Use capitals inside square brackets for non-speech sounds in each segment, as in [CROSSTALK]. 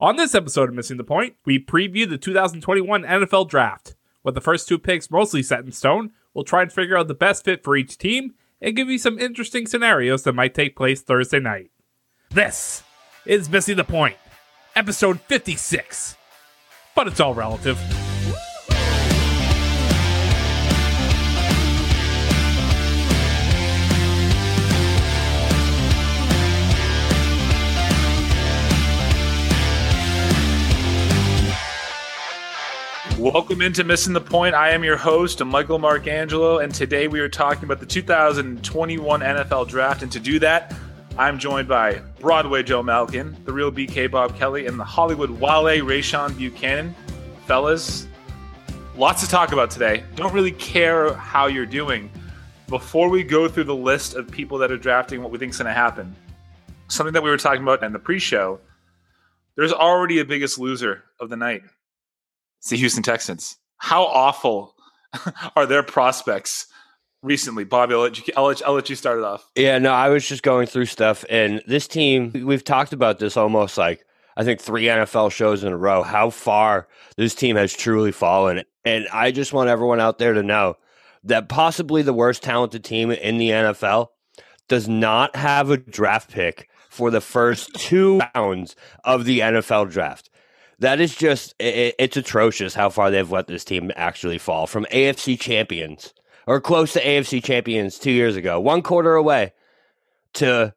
On this episode of Missing the Point, we preview the 2021 NFL Draft. With the first two picks mostly set in stone, we'll try and figure out the best fit for each team and give you some interesting scenarios that might take place Thursday night. This is Missing the Point, episode 56. But it's all relative. Welcome into Missing the Point. I am your host, Michael Marcangelo, and today we are talking about the 2021 NFL Draft. And to do that, I'm joined by Broadway Joe Malkin, the real BK Bob Kelly, and the Hollywood Wale Rayshawn Buchanan. Fellas, lots to talk about today. Don't really care how you're doing. Before we go through the list of people that are drafting what we think is going to happen, something that we were talking about in the pre show, there's already a biggest loser of the night. It's the Houston Texans. How awful [LAUGHS] are their prospects recently? Bobby, I'll let, you, I'll, let I'll let you start it off. Yeah, no, I was just going through stuff, and this team, we've talked about this almost like I think three NFL shows in a row, how far this team has truly fallen. And I just want everyone out there to know that possibly the worst talented team in the NFL does not have a draft pick for the first two rounds of the NFL draft that is just it, it's atrocious how far they've let this team actually fall from AFC champions or close to AFC champions two years ago, one quarter away to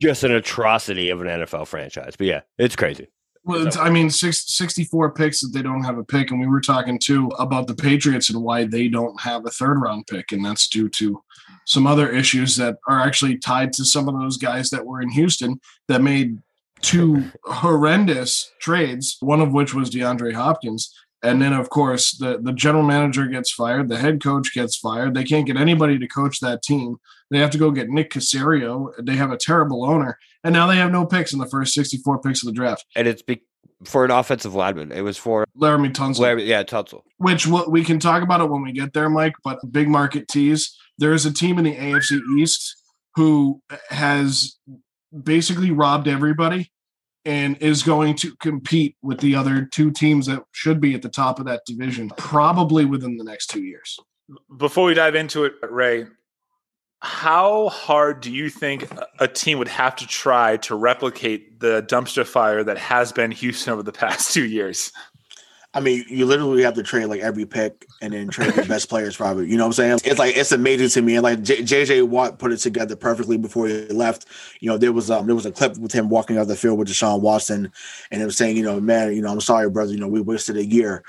just an atrocity of an NFL franchise. But yeah, it's crazy. Well, I mean, six, 64 picks that they don't have a pick. And we were talking too about the Patriots and why they don't have a third round pick. And that's due to some other issues that are actually tied to some of those guys that were in Houston that made two horrendous trades, one of which was DeAndre Hopkins. And then, of course, the, the general manager gets fired, the head coach gets fired. They can't get anybody to coach that team. They have to go get Nick Caserio. They have a terrible owner. And now they have no picks in the first 64 picks of the draft. And it's be- for an offensive lineman. It was for Laremy Tunsil. yeah, Tunsil. Which we can talk about it when we get there, Mike. But big market tease. There is a team in the AFC East who has basically robbed everybody and is going to compete with the other two teams that should be at the top of that division probably within the next two years. Before we dive into it, Ray, how hard do you think a team would have to try to replicate the dumpster fire that has been Houston over the past [LAUGHS] two years? I mean, you literally have to trade like every pick and then trade the best players, probably. You know what I'm saying? It's like it's amazing to me. And like JJ Watt put it together perfectly before he left. You know, there was um there was a clip with him walking out the field with Deshaun Watson, and it was saying, you know, man, you know, I'm sorry, brother. You know, we wasted a year,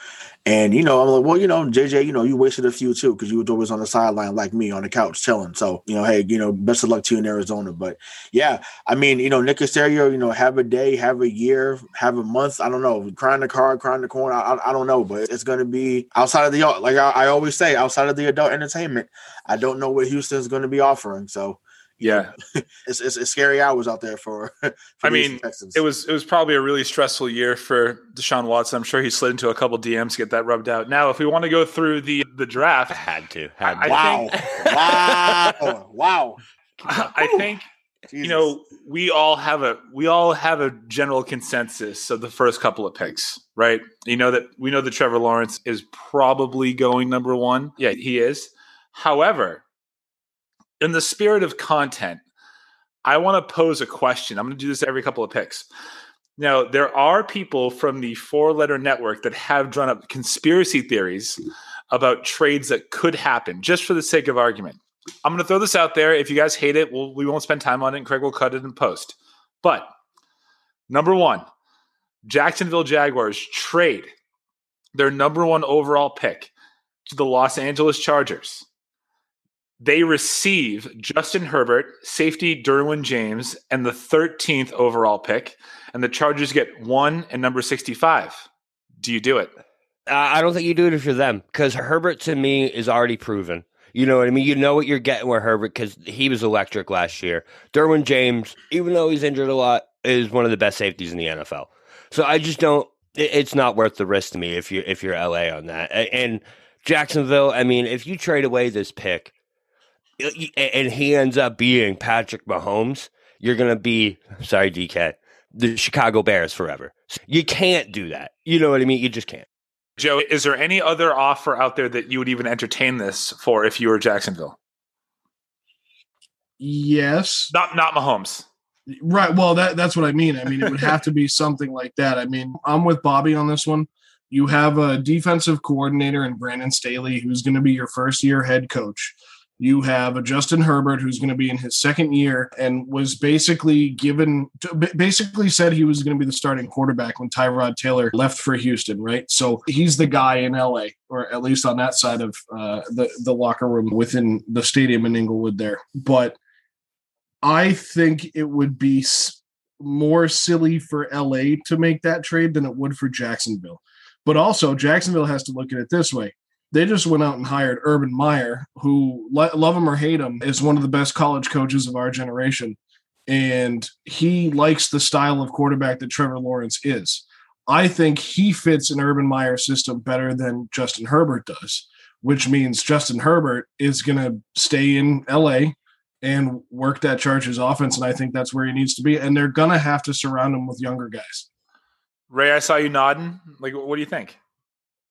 and you know, I'm like, well, you know, JJ, you know, you wasted a few too because you was always on the sideline like me on the couch chilling. So, you know, hey, you know, best of luck to you in Arizona. But yeah, I mean, you know, Nick Caserio, you know, have a day, have a year, have a month. I don't know, crying the car, crying the corner. I, I don't know, but it's going to be outside of the like I, I always say, outside of the adult entertainment. I don't know what Houston's going to be offering. So yeah, [LAUGHS] it's, it's, it's, scary hours out there for. [LAUGHS] for I mean, it was it was probably a really stressful year for Deshaun Watson. I'm sure he slid into a couple DMs to get that rubbed out. Now, if we want to go through the the draft, had to, had to. wow, wow, [LAUGHS] wow. I think Jesus. you know we all have a we all have a general consensus of the first couple of picks, right? You know that we know that Trevor Lawrence is probably going number one. Yeah, he is. However, in the spirit of content, I want to pose a question. I'm going to do this every couple of picks. Now, there are people from the four letter network that have drawn up conspiracy theories about trades that could happen, just for the sake of argument. I'm going to throw this out there. If you guys hate it, we'll, we won't spend time on it, and Craig will cut it in post. But number one, Jacksonville Jaguars trade their number one overall pick to the Los Angeles Chargers they receive Justin Herbert, safety Derwin James, and the 13th overall pick, and the Chargers get one and number 65. Do you do it? Uh, I don't think you do it for them because Herbert to me is already proven. You know what I mean? You know what you're getting with Herbert because he was electric last year. Derwin James, even though he's injured a lot, is one of the best safeties in the NFL. So I just don't. It's not worth the risk to me if you if you're LA on that. And Jacksonville, I mean, if you trade away this pick, and he ends up being Patrick Mahomes, you're going to be, sorry, DK, the Chicago Bears forever. You can't do that. You know what I mean? You just can't. Joe, is there any other offer out there that you would even entertain this for if you were Jacksonville? Yes. Not not Mahomes. Right. Well, that that's what I mean. I mean, it would have to be something like that. I mean, I'm with Bobby on this one. You have a defensive coordinator in Brandon Staley, who's going to be your first year head coach. You have a Justin Herbert who's going to be in his second year and was basically given, basically said he was going to be the starting quarterback when Tyrod Taylor left for Houston, right? So he's the guy in LA, or at least on that side of uh, the the locker room within the stadium in Inglewood there. But I think it would be more silly for LA to make that trade than it would for Jacksonville. But also, Jacksonville has to look at it this way they just went out and hired Urban Meyer, who, love him or hate him, is one of the best college coaches of our generation. And he likes the style of quarterback that Trevor Lawrence is. I think he fits an Urban Meyer system better than Justin Herbert does, which means Justin Herbert is going to stay in LA and work that Chargers offense. And I think that's where he needs to be. And they're going to have to surround him with younger guys. Ray, I saw you nodding. Like, what do you think?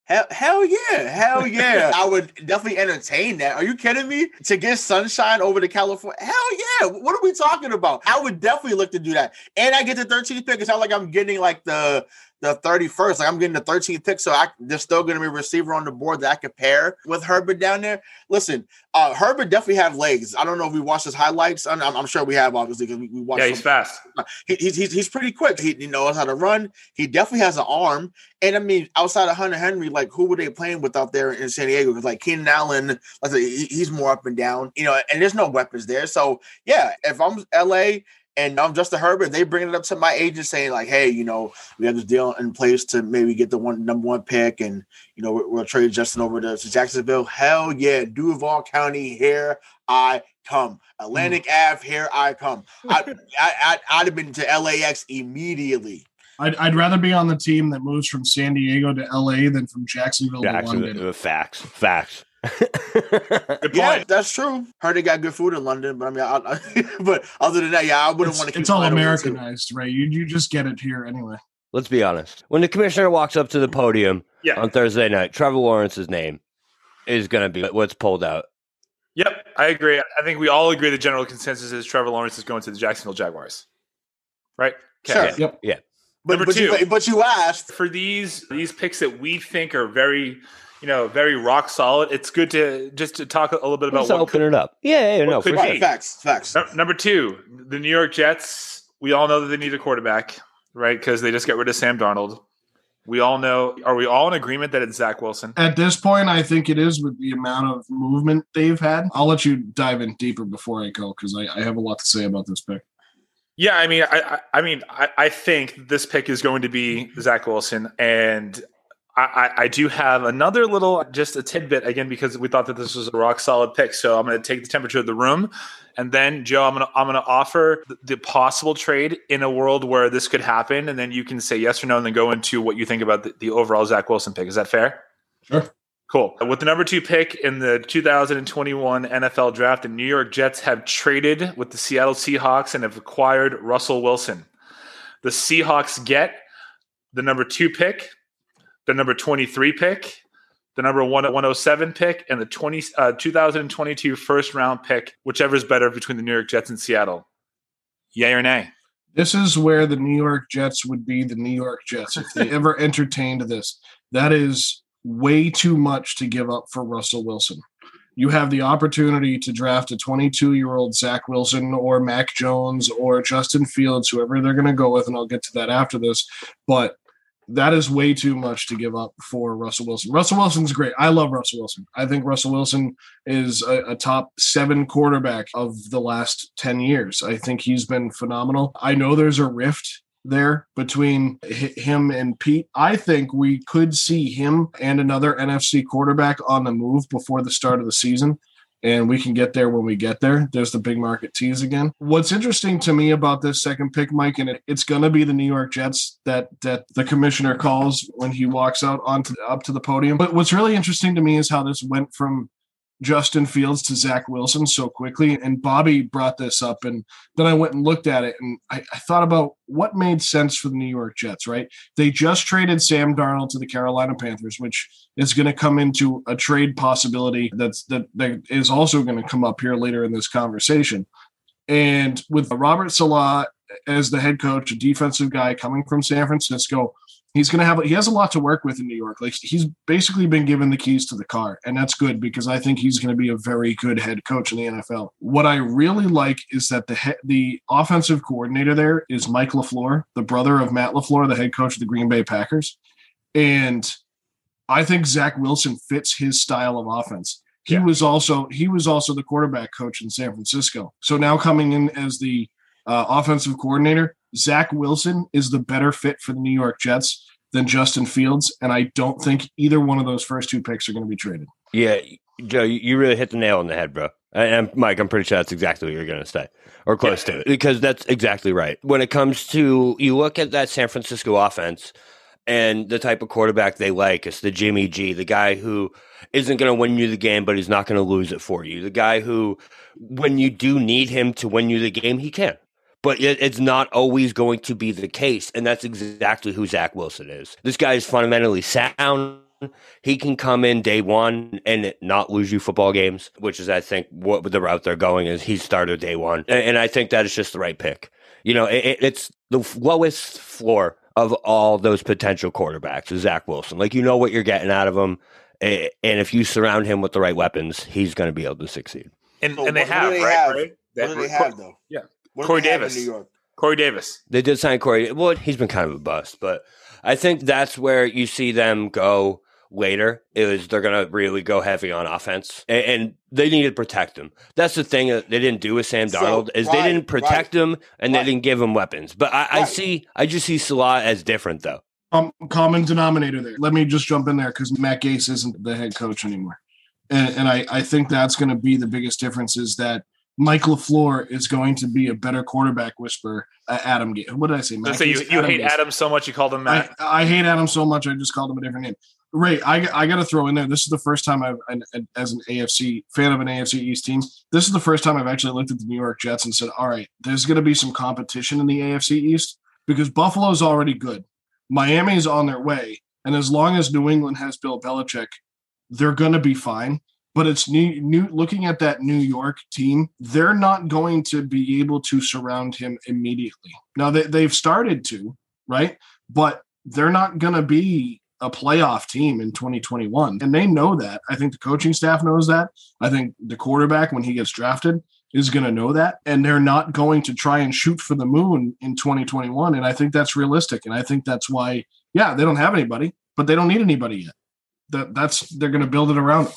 Hell, hell yeah, hell [LAUGHS] yeah! I would definitely entertain that. Are you kidding me? To get Sunshine over to California? Hell yeah! What are we talking about? I would definitely look to do that, and I get the 13th pick. It's not like I'm getting like the the 31st. Like I'm getting the 13th pick, so I, there's still going to be a receiver on the board that I could pair with Herbert down there. Listen, uh, Herbert definitely have legs. I don't know if we watched his highlights. I'm, I'm sure we have, obviously, because we, we watched. Yeah, he's fast. He, he's, he's he's pretty quick. He, he, knows how to run. He definitely has an arm. And I mean, outside of Hunter Henry, like who were they playing with out there in San Diego? Because like Keenan Allen, like he's more up and down, you know. And there's no weapons there. So yeah, if I'm LA and I'm Justin Herbert. They bring it up to my agent saying like, "Hey, you know, we have this deal in place to maybe get the one number one pick, and you know, we'll, we'll trade Justin over to, to, Jacksonville." Hell yeah, Duval County, here I come. Atlantic mm. Ave, here I come. [LAUGHS] I, I, I, would have been to LAX immediately. I'd, I'd rather be on the team that moves from San Diego to LA than from Jacksonville, Jacksonville to London. Facts, facts. Yeah, that's true. Heard they got good food in London, but I mean, I, I, [LAUGHS] but other than that, yeah, I wouldn't want to. It's all Americanized, right? You you just get it here anyway. Let's be honest. When the commissioner walks up to the podium yeah. on Thursday night, Trevor Lawrence's name is going to be what's pulled out. Yep, I agree. I think we all agree the general consensus is Trevor Lawrence is going to the Jacksonville Jaguars. Right? Okay. Sure. Yeah. Yep. Yeah. But, Number but two, you, but you asked for these these picks that we think are very you know, very rock solid. It's good to just to talk a little bit about Let's what open could, it up. Yeah, yeah no, could right, facts, facts. No, number two, the New York Jets. We all know that they need a quarterback, right? Because they just got rid of Sam Darnold. We all know. Are we all in agreement that it's Zach Wilson? At this point, I think it is with the amount of movement they've had. I'll let you dive in deeper before I go because I, I have a lot to say about this pick. Yeah, I mean, I, I, I mean, I, I, think this pick is going to be Zach Wilson, and I, I, do have another little, just a tidbit again because we thought that this was a rock solid pick. So I'm going to take the temperature of the room, and then Joe, I'm going to I'm going to offer the, the possible trade in a world where this could happen, and then you can say yes or no, and then go into what you think about the, the overall Zach Wilson pick. Is that fair? Sure. Cool. With the number two pick in the 2021 NFL draft, the New York Jets have traded with the Seattle Seahawks and have acquired Russell Wilson. The Seahawks get the number two pick the number 23 pick, the number 107 pick, and the 20, uh, 2022 first round pick, whichever is better between the New York Jets and Seattle. Yay or nay? This is where the New York Jets would be the New York Jets if they [LAUGHS] ever entertained this. That is way too much to give up for Russell Wilson. You have the opportunity to draft a 22 year old Zach Wilson or Mac Jones or Justin Fields, whoever they're going to go with, and I'll get to that after this. But that is way too much to give up for Russell Wilson. Russell Wilson's great. I love Russell Wilson. I think Russell Wilson is a, a, top seven quarterback of the last 10 years. I think he's been phenomenal. I know there's a rift there between him and Pete. I think we could see him and another NFC quarterback on the move before the start of the season and we can get there when we get there. There's the big market tease again. What's interesting to me about this second pick, Mike, and it, it's going to be the New York Jets that that the commissioner calls when he walks out onto up to the podium. But what's really interesting to me is how this went from Justin Fields to Zach Wilson so quickly. And Bobby brought this up, and then I went and looked at it, and I, I, thought about what made sense for the New York Jets. Right? They just traded Sam Darnold to the Carolina Panthers, which is going to come into a trade possibility that's that that is also going to come up here later in this conversation. And with Robert Saleh as the head coach, a defensive guy coming from San Francisco he's going to have he has a lot to work with in New York. Like he's basically been given the keys to the car, and that's good because I think he's going to be a very good head coach in the NFL. What I really like is that the he, the offensive coordinator there is Mike LaFleur, the brother of Matt LaFleur, the head coach of the Green Bay Packers, and I think Zach Wilson fits his style of offense. He yeah. was also he was also the quarterback coach in San Francisco. So now coming in as the uh, offensive coordinator, Zach Wilson is the better fit for the New York Jets than Justin Fields, and I don't think either one of those first two picks are going to be traded. Yeah, Joe, you really hit the nail on the head, bro. And Mike, I'm pretty sure that's exactly what you're going to say, or close yeah. to it, because that's exactly right. When it comes to you look at that San Francisco offense and the type of quarterback they like, it's the Jimmy G, the guy who isn't going to win you the game, but he's not going to lose it for you. The guy who, when you do need him to win you the game, he can but it's not always going to be the case. And that's exactly who Zach Wilson is. This guy is fundamentally sound. He can come in day one and not lose you football games, which is, I think, what the route they're going is he started day one. And I think that is just the right pick. You know, it, it's the lowest floor of all those potential quarterbacks is Zach Wilson. Like, you know what you're getting out of him. Eh, and if you surround him with the right weapons, he's going to be able to succeed. And, so and they have, they right? Have? right? What do they have, though? Yeah. Corey Davis. New York? Corey Davis. They did sign Corey. Well, he's been kind of a bust, but I think that's where you see them go later. Is they're going to really go heavy on offense, and, and, they need to protect him. That's the thing that they didn't do with Sam Darnold so, is right, they didn't protect right, him and right. they didn't give him weapons. But I, I see, I just see Saleh as different though. Um, common denominator there. Let me just jump in there because Matt Gase isn't the head coach anymore, and, and I, I think that's going to be the biggest difference. Is that Mike LaFleur is going to be a better quarterback whisperer. Uh, Adam, what did I say? Matt so you, you Adam hate Adam so much you called him Matt. I, I, hate Adam so much I just called him a different name. Ray, I, I got to throw in there. This is the first time I've, as an AFC fan of an AFC East team, this is the first time I've actually looked at the New York Jets and said, all right, there's going to be some competition in the AFC East because Buffalo's already good. Miami's on their way. And as long as New England has Bill Belichick, they're going to be fine but it's new, new looking at that New York team, they're not going to be able to surround him immediately. Now they, they've started to, right? But they're not going to be a playoff team in 2021. And they know that. I think the coaching staff knows that. I think the quarterback, when he gets drafted, is going to know that. And they're not going to try and shoot for the moon in 2021. And I think that's realistic. And I think that's why, yeah, they don't have anybody, but they don't need anybody yet. That that's they're going to build it around them.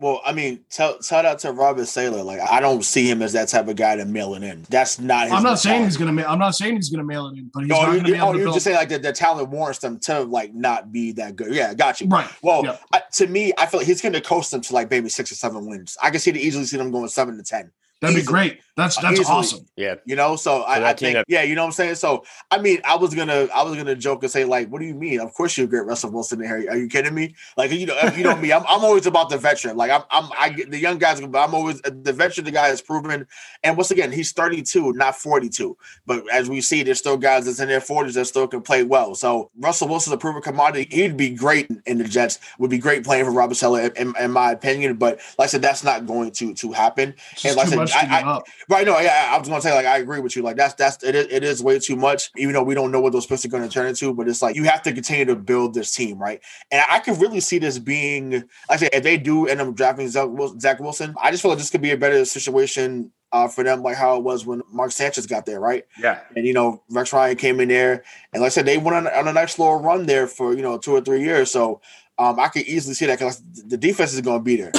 Well, I mean, tell shout out to Robert Saleh. Like, I don't see him as that type of guy to mail it in. That's not. I'm not saying he's gonna. mail. I'm not saying he's gonna mail it in, but he's no, not you, able oh, you just say like the, the talent warrants them to like not be that good. Yeah, got you. Right. Well, yep. I, to me, I feel like he's gonna coast them to like maybe six or seven wins. I can see the easily see them going seven to ten. That'd be great. That's uh, that's Easily. awesome. Yeah. You know, so I, I think yeah, you know what I'm saying? So I mean, I was gonna I was gonna joke and say, like, what do you mean? Of course you're great Russell Wilson in here. Are you kidding me? Like you know, you know me, I'm, I'm always about the veteran. Like I'm I'm I get the young guys, but I'm always the veteran, the guy has proven. And once again, he's 32, not 42. But as we see, there's still guys that's in their 40s that still can play well. So Russell Wilson's a proven commodity. He'd be great in the Jets, would be great playing for Robert Saleh, in, in, my opinion. But like I said, that's not going to to happen. and like I said, I, I, Right. No. Yeah. I was gonna say like I agree with you. Like that's that's it is, it is way too much. Even though we don't know what those picks are going to turn into, but it's like you have to continue to build this team, right? And I can really see this being. Like I say, if they do end up drafting Zach Wilson, I just feel like this could be a better situation uh, for them, like how it was when Mark Sanchez got there, right? Yeah. And you know, Rex Ryan came in there, and like I said, they went on, on a nice little run there for you know two or three years. So um, I could easily see that because the defense is going to be there.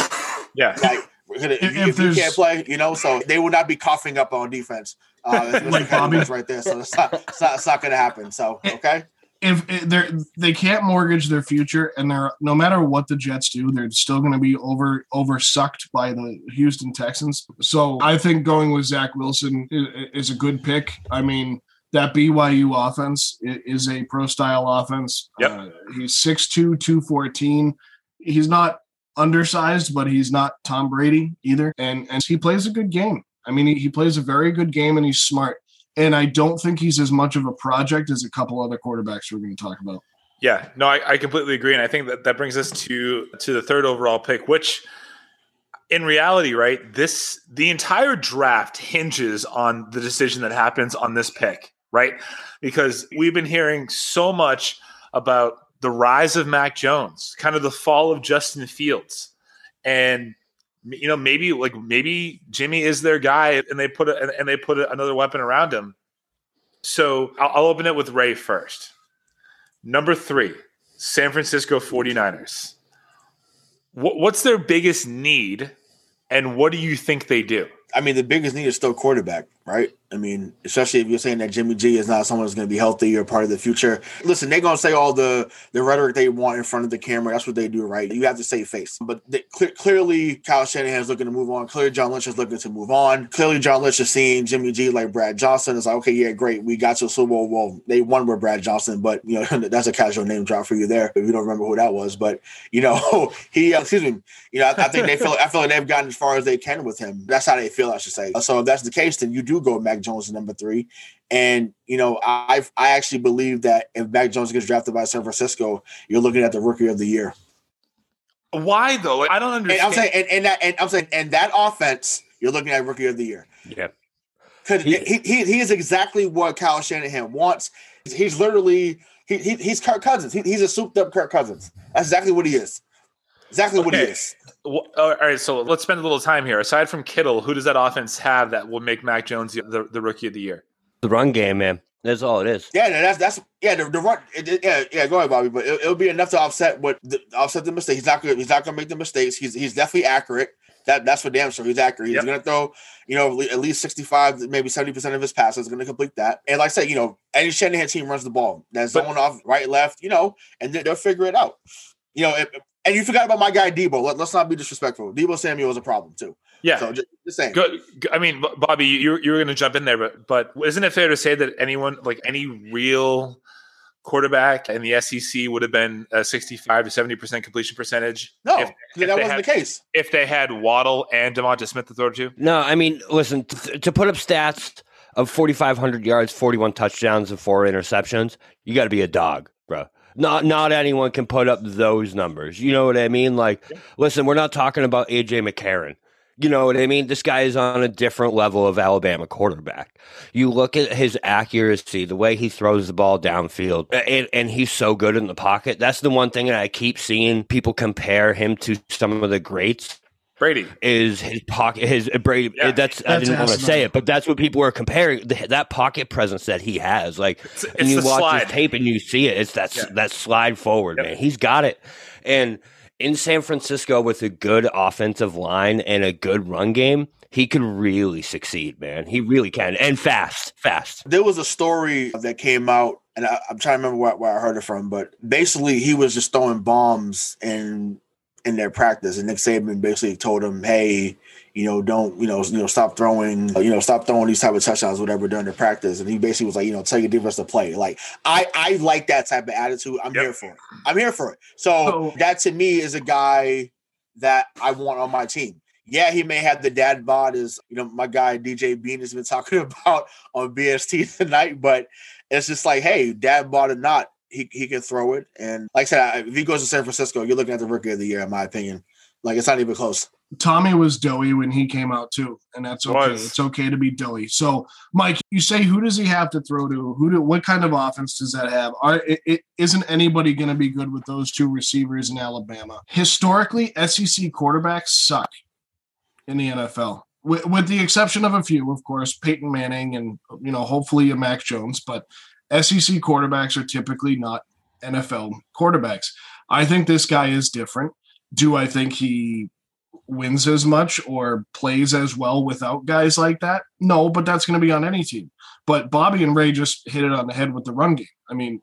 Yeah. Like if, if, if you can't play, you know, so they will not be coughing up on defense. Uh, [LAUGHS] like Bobby right there, so it's not, it's not, it's not going to happen. So okay. If, if they they can't mortgage their future, and they're no matter what the Jets do, they're still going to be over over sucked by the Houston Texans. So I think going with Zach Wilson is, is a good pick. I mean, that BYU offense is a pro style offense. Yep. Uh, he's 6'2, 214. He's not undersized, but he's not Tom Brady either. And and he plays a good game. I mean, he, he plays a very good game and he's smart. And I don't think he's as much of a project as a couple other quarterbacks we're going to talk about. Yeah, no, I, I completely agree, and I think that that brings us to to the third overall pick, which in reality, right, this the entire draft hinges on the decision that happens on this pick, right? Because we've been hearing so much about the rise of Mac Jones, kind of the fall of Justin Fields, and you know maybe like maybe Jimmy is their guy, and they put a, and they put another weapon around him. So I'll, I'll open it with Ray first. Number three, San Francisco 49ers. What's their biggest need, and what do you think they do? I mean, the biggest need is still quarterback, right? I mean, especially if you're saying that Jimmy G is not someone who's going to be healthy or part of the future. Listen, they're going to say all the the rhetoric they want in front of the camera. That's what they do, right? You have to save face. But they, clear, clearly, Kyle Shanahan is looking to move on. Clearly, John Lynch is looking to move on. Clearly, John Lynch is seeing Jimmy G like Brad Johnson. It's like, okay, yeah, great. We got to a Super Bowl. Well, they won with Brad Johnson, but you know [LAUGHS] that's a casual name drop for you there. If you don't remember who that was, but you know [LAUGHS] he, uh, excuse me, you know I, I think they feel I feel like they've gotten as far as they can with him. That's how they feel, I should say. So if that's the case, then you do go Mac Jones number three. And you know, I I actually believe that if Mac Jones gets drafted by San Francisco, you're looking at the rookie of the year. Why though? I don't understand. And I'm saying, and, and, that, and I'm saying, and that offense, you're looking at rookie of the year. Yeah, because he, he, he is exactly what Kyle Shanahan wants. He's literally he, he he's Kirk Cousins. He, he's a souped up Kirk Cousins. That's exactly what he is. Exactly okay. what he is. Well, all right, so let's spend a little time here. Aside from Kittle, who does that offense have that will make Mac Jones the, the, the rookie of the year? The run game, man. That's all it is. Yeah, that's that's yeah. The, the run, it, yeah, yeah. Go ahead, Bobby. But it, will be enough to offset what the, offset the mistake. He's not gonna he's not gonna make the mistakes. He's he's definitely accurate. That that's for damn sure. He's accurate. He's yep. gonna throw you know at least sixty five, maybe seventy percent of his passes. Gonna complete that. And like I said, you know, any Shanahan team runs the ball. That's zone off right, left. You know, and they'll figure it out. You know, it, and you forgot about my guy Deebo. Let, us not be disrespectful. Deebo Samuel is a problem too. Yeah. So just, just saying. Good. I mean, Bobby, you you were going to jump in there, but but isn't it fair to say that anyone like any real quarterback in the SEC would have been a 65 to 70 percent completion percentage? No, if, if that wasn't had, the case. If they had Waddle and Devonta Smith to throw to. No, I mean, listen to, to put up stats of 4,500 yards, 41 touchdowns, and four interceptions. You got to be a dog, bro not not anyone can put up those numbers. You know what I mean? Like, listen, we're not talking about AJ McCarron. You know what I mean? This guy is on a different level of Alabama quarterback. You look at his accuracy, the way he throws the ball downfield, and, and, he's so good in the pocket. That's the one thing that I keep seeing people compare him to some of the greats. Brady is his pocket. His uh, Brady. Yeah. That's, that's, I didn't want to say it, but that's what people are comparing. The, that pocket presence that he has, like, it's, it's and you watch slide. his tape and you see it. It's that yeah. that slide forward, yep. man. He's got it, and in San Francisco with a good offensive line and a good run game, he could really succeed, man. He really can, and fast, fast. There was a story that came out, and I, am trying to remember where, where I heard it from, but basically he was just throwing bombs and in their practice. And Nick Saban basically told him, "Hey, you know, don't you know, you know, stop throwing, you know, stop throwing these type of touchdowns, whatever, during the practice." And he basically was like, you know, tell your defense to play. Like I, I like that type of attitude. I'm yep. here for it. I'm here for it. So oh. that to me is a guy that I want on my team. Yeah, he may have the dad bod, as you know, my guy DJ Bean has been [LAUGHS] talking about on BST tonight, but it's just like, hey, dad bod or not, he, he can throw it. And like I said, if he goes to San Francisco, you're looking at the rookie of the year, in my opinion. Like it's not even close. Tommy was doughy when he came out too, and that's okay. Was. It's okay to be doughy. So, Mike, you say who does he have to throw to? Who do? What kind of offense does that have? Are, it, it, isn't anybody going to be good with those two receivers in Alabama? Historically, SEC quarterbacks suck in the NFL, with, with the exception of a few, of course, Peyton Manning and you know hopefully a Mac Jones, but SEC quarterbacks are typically not NFL quarterbacks. I think this guy is different. Do I think he wins as much or plays as well without guys like that? No, but that's going to be on any team. But Bobby and Ray just hit it on the head with the run game. I mean,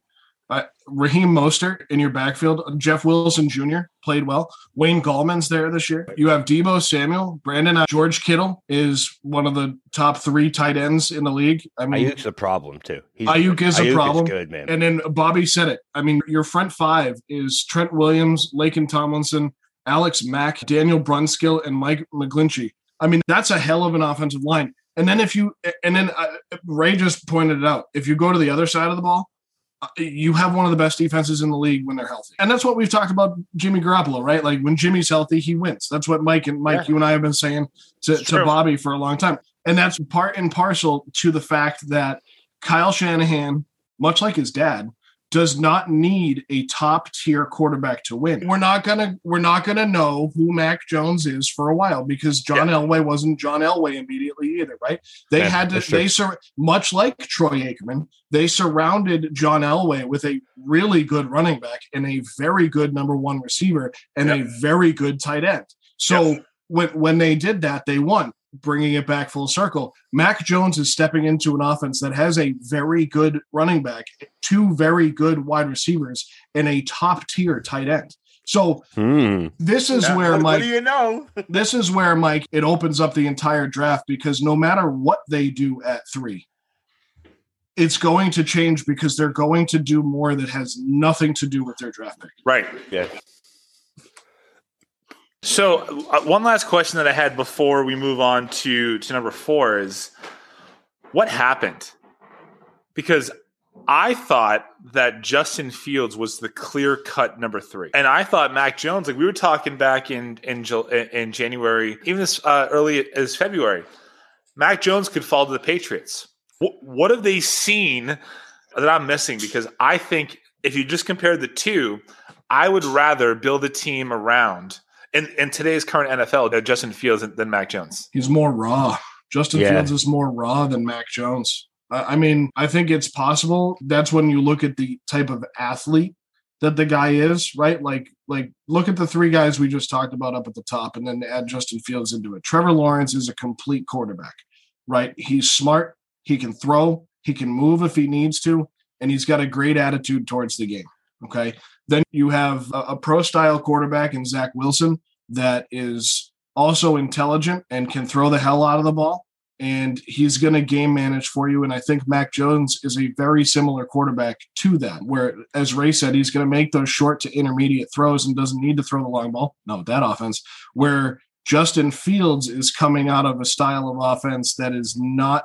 uh, Raheem Mostert in your backfield. Jeff Wilson Jr. played well. Wayne Gallman's there this year. You have Deebo Samuel. Brandon uh, George Kittle is one of the top three tight ends in the league. I mean, Aiyuk's a problem too. He's Aiyuk is Aiyuk a problem. Is good man. And then Bobby said it. I mean, your front five is Trent Williams, Laken Tomlinson, Alex Mack, Daniel Brunskill, and Mike McGlinchey. I mean, that's a hell of an offensive line. And then if you, and then uh, Ray just pointed it out. If you go to the other side of the ball, Uh, you have one of the best defenses in the league when they're healthy. And that's what we've talked about Jimmy Garoppolo, right? Like when Jimmy's healthy, he wins. That's what Mike and Mike, yeah. you and I have been saying to, to Bobby for a long time. And that's part and parcel to the fact that Kyle Shanahan, much like his dad, does not need a top tier quarterback to win. We're not gonna we're not gonna know who Mac Jones is for a while because John yeah. Elway wasn't John Elway immediately either, right? They had to they sur- much like Troy Aikman, they surrounded John Elway with a really good running back and a very good number one receiver and a very good tight end. So when when they did that, they won bringing it back full circle. Mac Jones is stepping into an offense that has a very good running back, two very good wide receivers, and a top tier tight end. So hmm. this is yeah, where what, Mike. What do you know? [LAUGHS] this is where Mike. It opens up the entire draft because no matter what they do at three, it's going to change because they're going to do more that has nothing to do with their draft pick. Right. Yeah. So, uh, one last question that I had before we move on to to number four is, what happened? Because I thought that Justin Fields was the clear cut number three, and I thought Mac Jones. Like we were talking back in in in January, even as uh, early as February, Mac Jones could fall to the Patriots. What, what have they seen that I'm missing? Because I think if you just compare the two, I would rather build a team around in, in today's current NFL, uh, Justin Fields than Mac Jones. He's more raw. Justin yeah. Fields is more raw than Mac Jones. I mean, I think it's possible. That's when you look at the type of athlete that the guy is, right? Like, like look at the three guys we just talked about up at the top, and then add Justin Fields into it. Trevor Lawrence is a complete quarterback, right? He's smart. He can throw. He can move if he needs to, and he's got a great attitude towards the game. Okay. Then you have a, a pro style quarterback in Zach Wilson that is also intelligent and can throw the hell out of the ball. And he's going to game manage for you. And I think Mac Jones is a very similar quarterback to that, where, as Ray said, he's going to make those short to intermediate throws and doesn't need to throw the long ball. No, that offense, where Justin Fields is coming out of a style of offense that is not,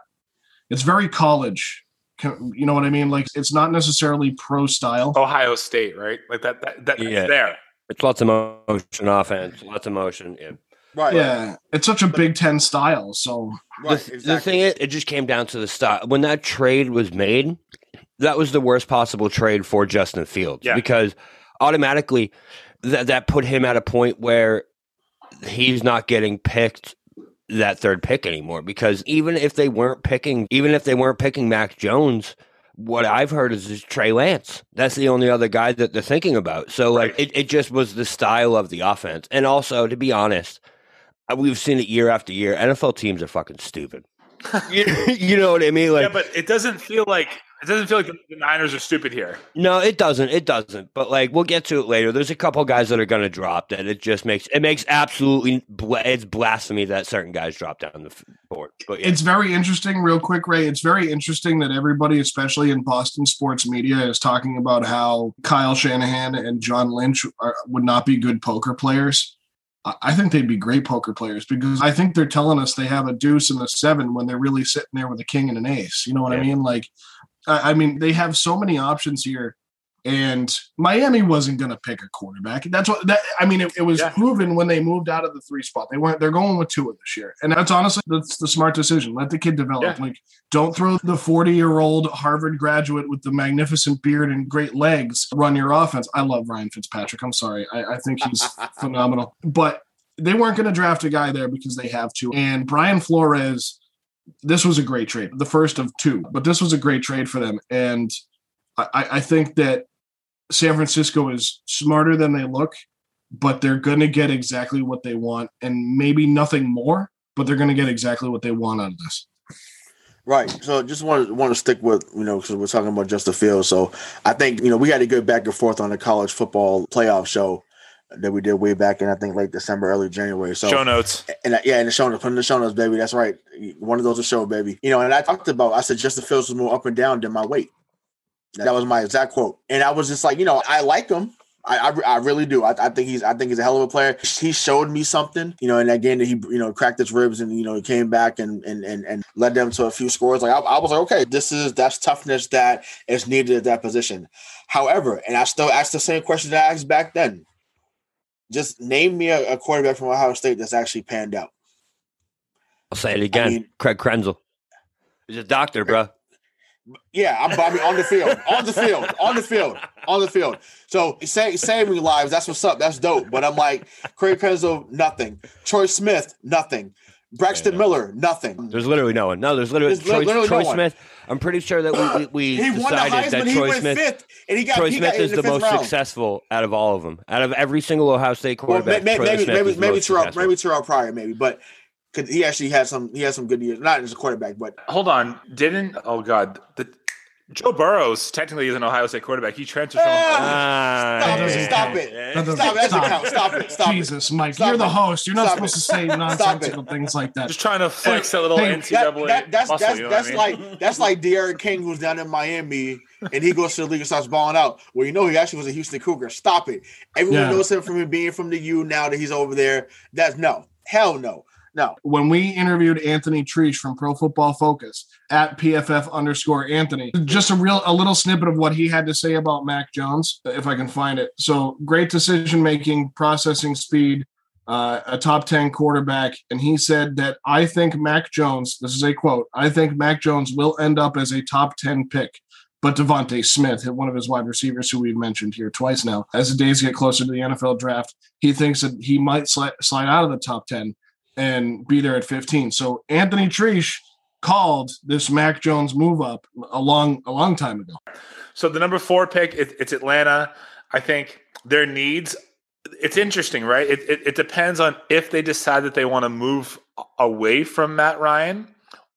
it's very college you know what I mean? Like it's not necessarily pro style. Ohio State, right? Like that. That, that yeah. there. It's lots of motion offense, lots of motion. Yeah. Right. Yeah. It's such a Big Ten style. So right, the, exactly. the thing is, it just came down to the style. When that trade was made, that was the worst possible trade for Justin Fields yeah. because automatically that that put him at a point where he's not getting picked that third pick anymore because even if they weren't picking even if they weren't picking Mac Jones, what I've heard is, is Trey Lance. That's the only other guy that they're thinking about. So like it, it just was the style of the offense. And also to be honest, uh, we've seen it year after year. NFL teams are fucking stupid. you, [LAUGHS] [LAUGHS] you know what I mean? Like Yeah, but it doesn't feel like it doesn't feel like the Niners are stupid here. No, it doesn't. It doesn't. But like, we'll get to it later. There's a couple guys that are going to drop that it just makes it makes absolutely it's blasphemy that certain guys drop down the board. But yeah. it's very interesting. Real quick, Ray. It's very interesting that everybody, especially in Boston sports media, is talking about how Kyle Shanahan and John Lynch are, would not be good poker players. I think they'd be great poker players because I think they're telling us they have a deuce and a seven when they're really sitting there with a king and an ace. You know what yeah. I mean? Like I mean, they have so many options here, and Miami wasn't going to pick a quarterback. That's what that. I mean, it, it was yeah. proven when they moved out of the three spot. They weren't. They're going with Tua this year, and that's honestly that's the smart decision. Let the kid develop. Yeah. Like, don't throw the forty-year-old Harvard graduate with the magnificent beard and great legs run your offense. I love Ryan Fitzpatrick. I'm sorry. I, I think he's [LAUGHS] phenomenal, but they weren't going to draft a guy there because they have to. And Brian Flores this was a great trade, the first of two, but this was a great trade for them. And I, I think that San Francisco is smarter than they look, but they're going to get exactly what they want and maybe nothing more, but they're going to get exactly what they want out of this. Right. So just want to want to stick with you know because we're talking about just the field. So I think you know we had a good back and forth on the college football playoff show that we did way back in I think late December, early January. So show notes. And uh, yeah, in the show notes, put in the show notes, baby. That's right. One of those to show, baby. You know, and I talked about I said Justin Fields was more up and down than my weight. That was my exact quote. And I was just like, you know, I like him. I, I, I really do. I, I, think he's I think he's a hell of a player. He showed me something, you know, in that game that he you know cracked his ribs and you know he came back and and and, and led them to a few scores. Like I, I was like, okay, this is that's toughness that is needed at that position. However, and I still asked the same question that I asked back then. Just name me a, a quarterback from Ohio State that's actually panned out. I'll say it again. I mean, Craig Krenzel. He's a doctor, bro. Yeah, I'm I mean, on the field, on the field, on the field, on the field. So say, saving lives, that's what's up. That's dope. But I'm like, Craig Krenzel, nothing. Troy Smith, nothing. Braxton yeah. Miller, nothing. There's literally no one. No, there's literally, there's Troy, literally Troy no Smith. I'm pretty sure that we, we, we [COUGHS] decided that Troy Smith, fifth, and he got, Troy he Smith is the, the most round. successful out of all of them. Out of every single Ohio State quarterback, well, maybe, maybe, maybe, maybe Terrell, maybe Terrell Pryor, maybe, but he actually had some he had some good years, not as a quarterback, but hold on, didn't oh god, the Joe Burrows technically is an Ohio State quarterback. He transferred from. Uh, stop, it, stop it! Stop it! That doesn't count. Stop it! Stop Jesus, Mike, stop you're it. the host. You're not stop supposed it. to say nonsensical things like that. Just trying to flex that little hey, NCAA that, that, that's, muscle. That's, you know that's I mean? like that's like D'Eriq King who's down in Miami and he goes to the league and starts balling out. Well, you know he actually was a Houston Cougar. Stop it! Everyone yeah. knows him from him being from the U. Now that he's over there, that's no, hell no. No. When we interviewed Anthony Treash from Pro Football Focus at PFF underscore Anthony, just a real a little snippet of what he had to say about Mac Jones, if I can find it. So great decision making, processing speed, uh, a top 10 quarterback. And he said that I think Mac Jones, this is a quote, I think Mac Jones will end up as a top 10 pick. But DeVonta Smith, one of his wide receivers, who we've mentioned here twice now, as the days get closer to the NFL draft, he thinks that he might slide out of the top 10 and be there at 15. So Anthony Treash called this Mac Jones move up a long a long time ago. So the number four pick, it, it's Atlanta. I think their needs. It's interesting, right? It, it, it depends on if they decide that they want to move away from Matt Ryan,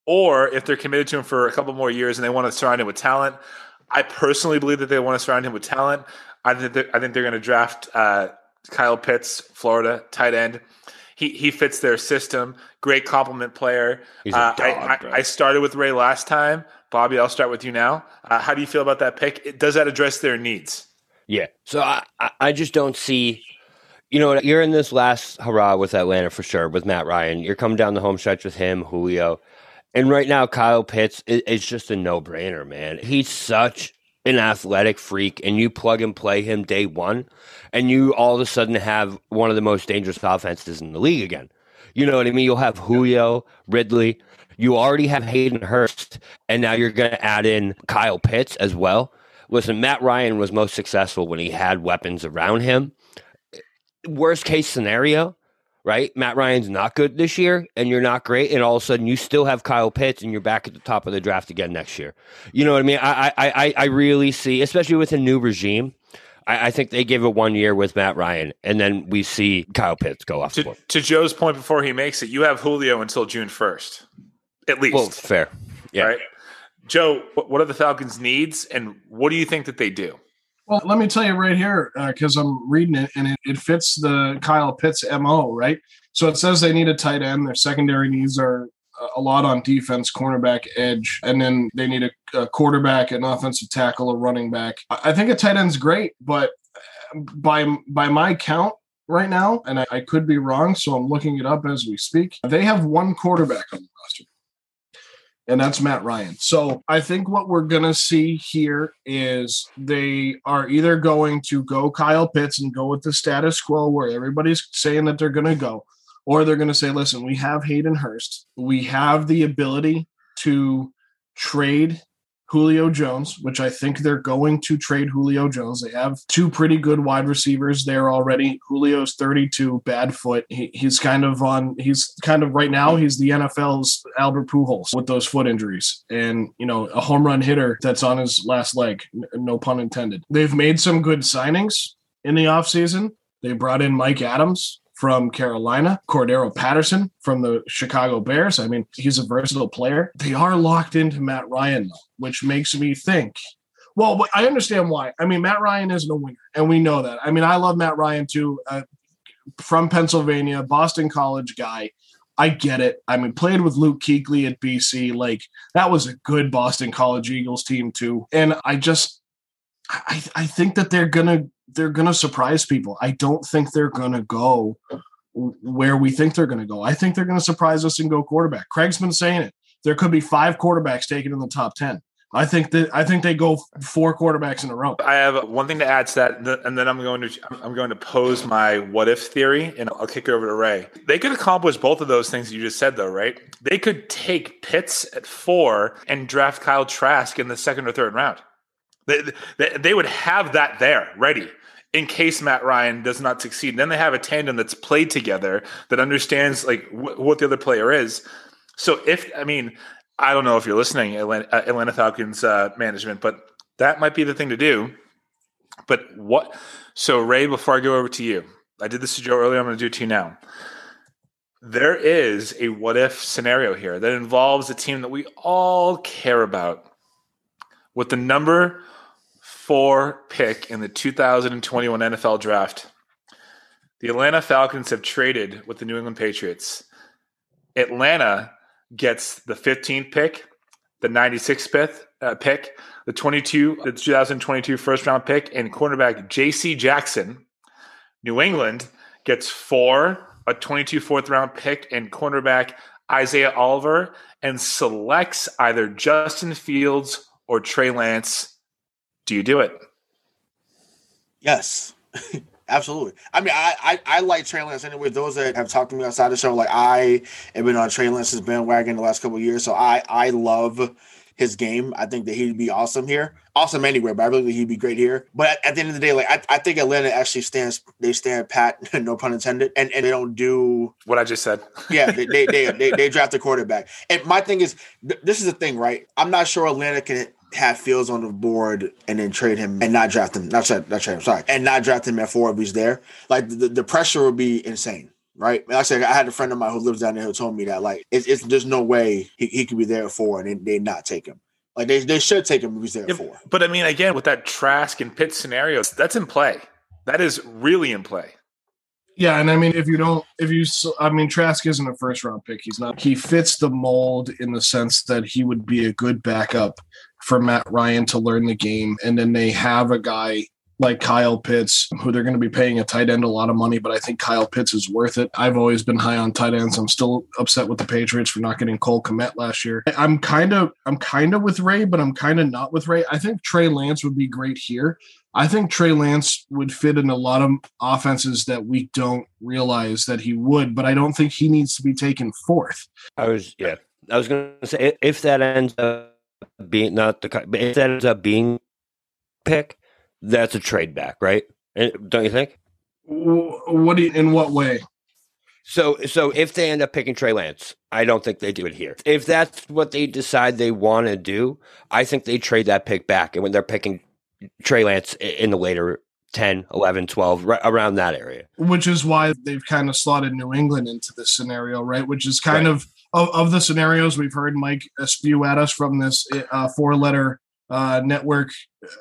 or if they're committed to him for a couple more years and they want to surround him with talent. I personally believe that they want to surround him with talent. I think I think they're going to draft uh, Kyle Pitts, Florida tight end he he fits their system. Great compliment player. He's uh, dog, I, I, I, started with Ray last time. Bobby, I'll start with you now. Uh, how do you feel about that pick? It, does that address their needs? Yeah. So I I just don't see. You know, you're in this last hurrah with Atlanta for sure with Matt Ryan. You're coming down the home stretch with him, Julio. And right now, Kyle Pitts is, just a no brainer, man. He's such an athletic freak and you plug and play him day one, and you all of a sudden have one of the most dangerous offenses in the league again. You know what I mean? You'll have Julio, Ridley. You already have Hayden Hurst, and now you're going to add in Kyle Pitts as well. Listen, Matt Ryan was most successful when he had weapons around him. Worst case scenario, right? Matt Ryan's not good this year and you're not great, and all of a sudden you still have Kyle Pitts and you're back at the top of the draft again next year. You know what I mean? I I I, really see, especially with a new regime. I, I, think they give it one year with Matt Ryan, and then we see Kyle Pitts go off. To, to Joe's point before he makes it, you have Julio until June first, at least. Well, fair, yeah. Right, Joe. What are the Falcons' needs, and what do you think that they do? Well, let me tell you right here, because uh, I'm reading it and it, it fits the Kyle Pitts MO, right? So it says they need a tight end. Their secondary needs are a lot on defense, cornerback, edge, and then they need a, a quarterback, an offensive tackle, a running back. I think a tight end's great, but uh, by by my count right now, and I, I could be wrong, so I'm looking it up as we speak. They have one quarterback on the roster and that's Matt Ryan. So I think what we're going to see here is they are either going to go Kyle Pitts and go with the status quo where everybody's saying that they're going to go, or they're going to say, listen, we have Hayden Hurst. We have the ability to trade Julio Jones, which I think they're going to trade Julio Jones. They have two pretty good wide receivers there already. Julio's 32, bad foot. He, he's kind of on, he's kind of right now, he's the NFL's Albert Pujols with those foot injuries. And, you know, a home run hitter that's on his last leg, no pun intended. They've made some good signings in the offseason. They brought in Mike Adams, from Carolina, Cordarrelle Patterson from the Chicago Bears. I mean, he's a versatile player. They are locked into Matt Ryan, though, which makes me think. Well, I understand why. I mean, Matt Ryan isn't a winner, and we know that. I mean, I love Matt Ryan too, uh, from Pennsylvania, Boston College guy. I get it. I mean, played with Luke Kuechly at BC. Like that was a good Boston College Eagles team too. And I just, I, I think that they're gonna they're going to surprise people. I don't think they're going to go where we think they're going to go. I think they're going to surprise us and go quarterback. Craig's been saying it. There could be five quarterbacks taken in the top 10. I think that I think they go four quarterbacks in a row. I have one thing to add to that, and then I'm going to I'm going to pose my what if theory, and I'll kick it over to Ray. They could accomplish both of those things you just said, though, right? They could take Pitts at four and draft Kyle Trask in the second or third round. They, they, they would have that there ready in case Matt Ryan does not succeed. Then they have a tandem that's played together that understands like wh- what the other player is. So if I mean, I don't know if you're listening, Atlanta, uh, Atlanta Falcons uh, management, but that might be the thing to do. But what? So Ray, before I go over to you, I did this to Joe earlier. I'm going to do it to you now. There is a what if scenario here that involves a team that we all care about with the number four pick in the 2021 NFL draft. The Atlanta Falcons have traded with the New England Patriots. Atlanta gets the 15th pick, the 96th uh, pick, the 22, the 2022 first round pick, and cornerback J.C. Jackson. New England gets four, a 22 fourth round pick, and cornerback Isaiah Oliver, and selects either Justin Fields or Trey Lance do you do it? Yes. [LAUGHS] Absolutely. I mean, I, I, I like Trey Lance anyway. Those that have talked to me outside the show, like I have been on Trey Lance's bandwagon the last couple years. So I I love his game. I think that he'd be awesome here. Awesome anywhere, but I really think he'd be great here. But at, at the end of the day, like I, I think Atlanta actually stands they stand pat, [LAUGHS] no pun intended, and, and they don't do what I just said. [LAUGHS] yeah, they they, they, they, they draft a quarterback. And my thing is th- this is the thing, right? I'm not sure Atlanta can have Fields on the board and then trade him and not draft him. Not trade, not trade him. Sorry, and not draft him at four if he's there. Like the, the pressure would be insane. Right. Like I said, I had a friend of mine who lives down there who told me that like it's, it's there's no way he, he could be there at four and they, they not take him. Like they, they should take him if he's there yeah, at four. But I mean, again, with that Trask and Pitt scenario, that's in play. That is really in play. Yeah, and I mean, if you don't, if you, I mean, Trask isn't a first round pick. He's not. He fits the mold in the sense that he would be a good backup for Matt Ryan to learn the game. And then they have a guy like Kyle Pitts, who they're going to be paying a tight end a lot of money, but I think Kyle Pitts is worth it. I've always been high on tight ends. I'm still upset with the Patriots for not getting Cole Kmet last year. I'm kind of I'm kind of with Ray, but I'm kind of not with Ray. I think Trey Lance would be great here. I think Trey Lance would fit in a lot of offenses that we don't realize that he would, but I don't think he needs to be taken fourth. I was yeah. I was going to say if that ends up being not the if that ends up being pick, that's a trade back, right? Don't you think? What do you, in what way? So, so if they end up picking Trey Lance, I don't think they do it here. If that's what they decide they want to do, I think they trade that pick back. And when they're picking Trey Lance in the later 10, 11, 12, right around that area. Which is why they've kind of slotted New England into this scenario, right? Which is kind right. of, of, of the scenarios we've heard Mike spew at us from this uh, four letter uh, network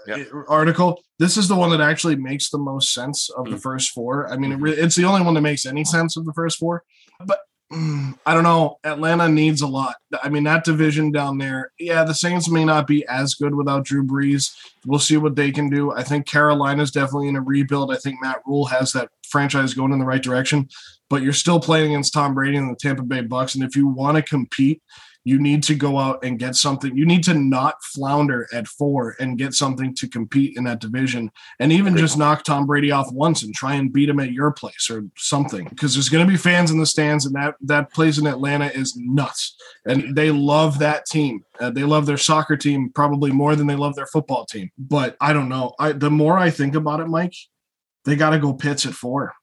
yep. Uh, article. This is the one that actually makes the most sense of mm. the first four. I mean, it mm-hmm. re- it's the only one that makes any sense of the first four. But mm, Mm, I don't know. Atlanta needs a lot. I mean, that division down there, yeah, the Saints may not be as good without Drew Brees. We'll see what they can do. I think Carolina's definitely in a rebuild. I think Matt Rhule has that franchise going in the right direction, but you're still playing against Tom Brady and the Tampa Bay Bucks. And if you want to compete, you need to go out and get something. You need to not flounder at four and get something to compete in that division, and even just knock Tom Brady off once and try and beat him at your place or something. Because there's going to be fans in the stands, and that that place in Atlanta is nuts, and they love that team. Uh, they love their soccer team probably more than they love their football team. But I don't know. I the more I think about it, Mike, they got to go Pitts at four.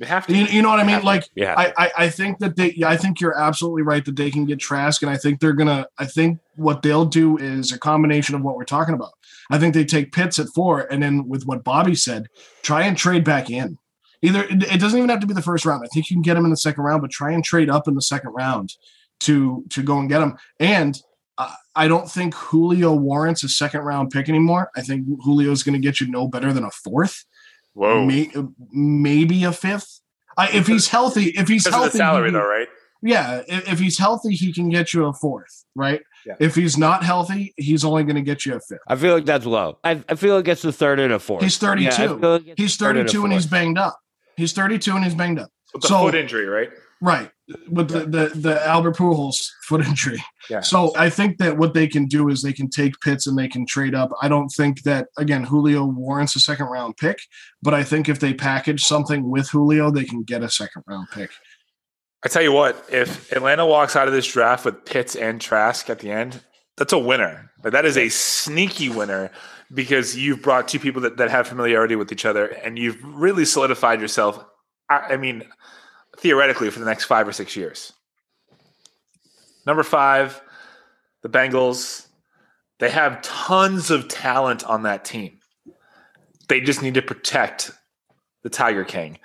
They have to. You, you know what I mean? Like, yeah. I, I, I think that they, I think you're absolutely right that they can get Trask, and I think they're gonna. I think what they'll do is a combination of what we're talking about. I think they take Pitts at four, and then with what Bobby said, try and trade back in. Either it doesn't even have to be the first round. I think you can get him in the second round, but try and trade up in the second round to to go and get him. And uh, I don't think Julio warrants a second round pick anymore. I think Julio is going to get you no better than a fourth. Whoa. May, maybe a fifth. I, if he's healthy, if he's because healthy, salary though, right? Yeah, if, if, he's healthy, he can get you a fourth, right? Yeah. If he's not healthy, he's only going to get you a fifth. I feel like that's low. I, I feel like it's the third and a fourth. He's 32. Yeah, like He's third and 32 and he's banged up. He's 32 and he's banged up. With So- foot injury, right? Right. With the, the, the Albert Pujols foot injury. Yeah. So I think that what they can do is they can take Pitts and they can trade up. I don't think that, again, Julio warrants a second round pick, but I think if they package something with Julio, they can get a second round pick. I tell you what, if Atlanta walks out of this draft with Pitts and Trask at the end, that's a winner. Like, that is a sneaky winner because you've brought two people that, that have familiarity with each other and you've really solidified yourself. I, I mean, theoretically, for the next five or six years. Number five, the Bengals. They have tons of talent on that team. They just need to protect the Tiger King.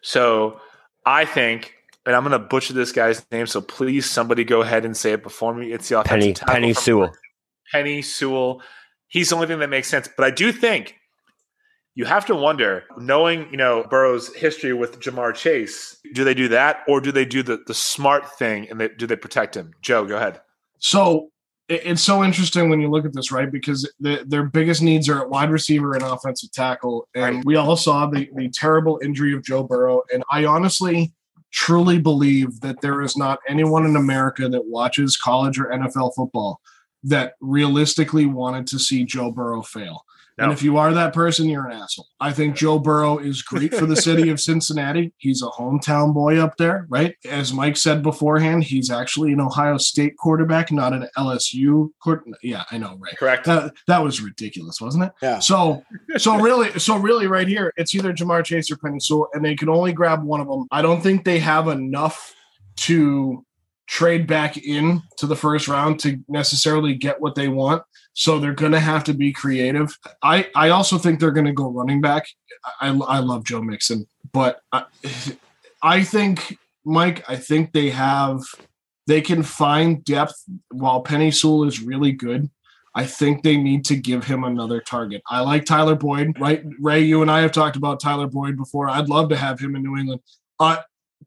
So I think, and I'm going to butcher this guy's name, so please somebody go ahead and say it before me. It's the offensive Penei Penei Sewell. Penei Sewell. He's the only thing that makes sense. But I do think you have to wonder, knowing you know Burrow's history with Ja'Marr Chase, do they do that or do they do the the smart thing and they, do they protect him? Joe, go ahead. So it's so interesting when you look at this, right? Because the, their biggest needs are at wide receiver and offensive tackle. And Right. we all saw the, the terrible injury of Joe Burrow. And I honestly truly believe that there is not anyone in America that watches college or NFL football that realistically wanted to see Joe Burrow fail. And if you are that person, you're an asshole. I think Joe Burrow is great for the city of [LAUGHS] Cincinnati. He's a hometown boy up there, right? As Mike said beforehand, he's actually an Ohio State quarterback, not an LSU quarter. Yeah, I know, right? Correct. That, that was ridiculous, wasn't it? Yeah. So, so [LAUGHS] really, so really, right here, it's either Ja'Marr Chase or Penei Sewell, and they can only grab one of them. I don't think they have enough to trade back in to the first round to necessarily get what they want. So they're going to have to be creative. I I also think they're going to go running back. I I love Joe Mixon, but I, I think Mike. I think they have they can find depth while Penei Sewell is really good. I think they need to give him another target. I like Tyler Boyd, right? Ray, you and I have talked about Tyler Boyd before. I'd love to have him in New England. Uh,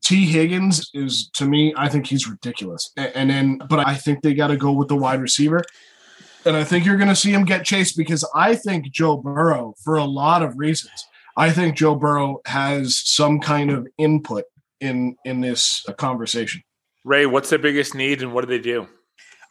Tee Higgins is to me, I think he's ridiculous. And, then, but I think they got to go with the wide receiver. And I think you're going to see him get chased because I think Joe Burrow, for a lot of reasons, I think Joe Burrow has some kind of input in in this conversation. Ray, what's their biggest need and what do they do?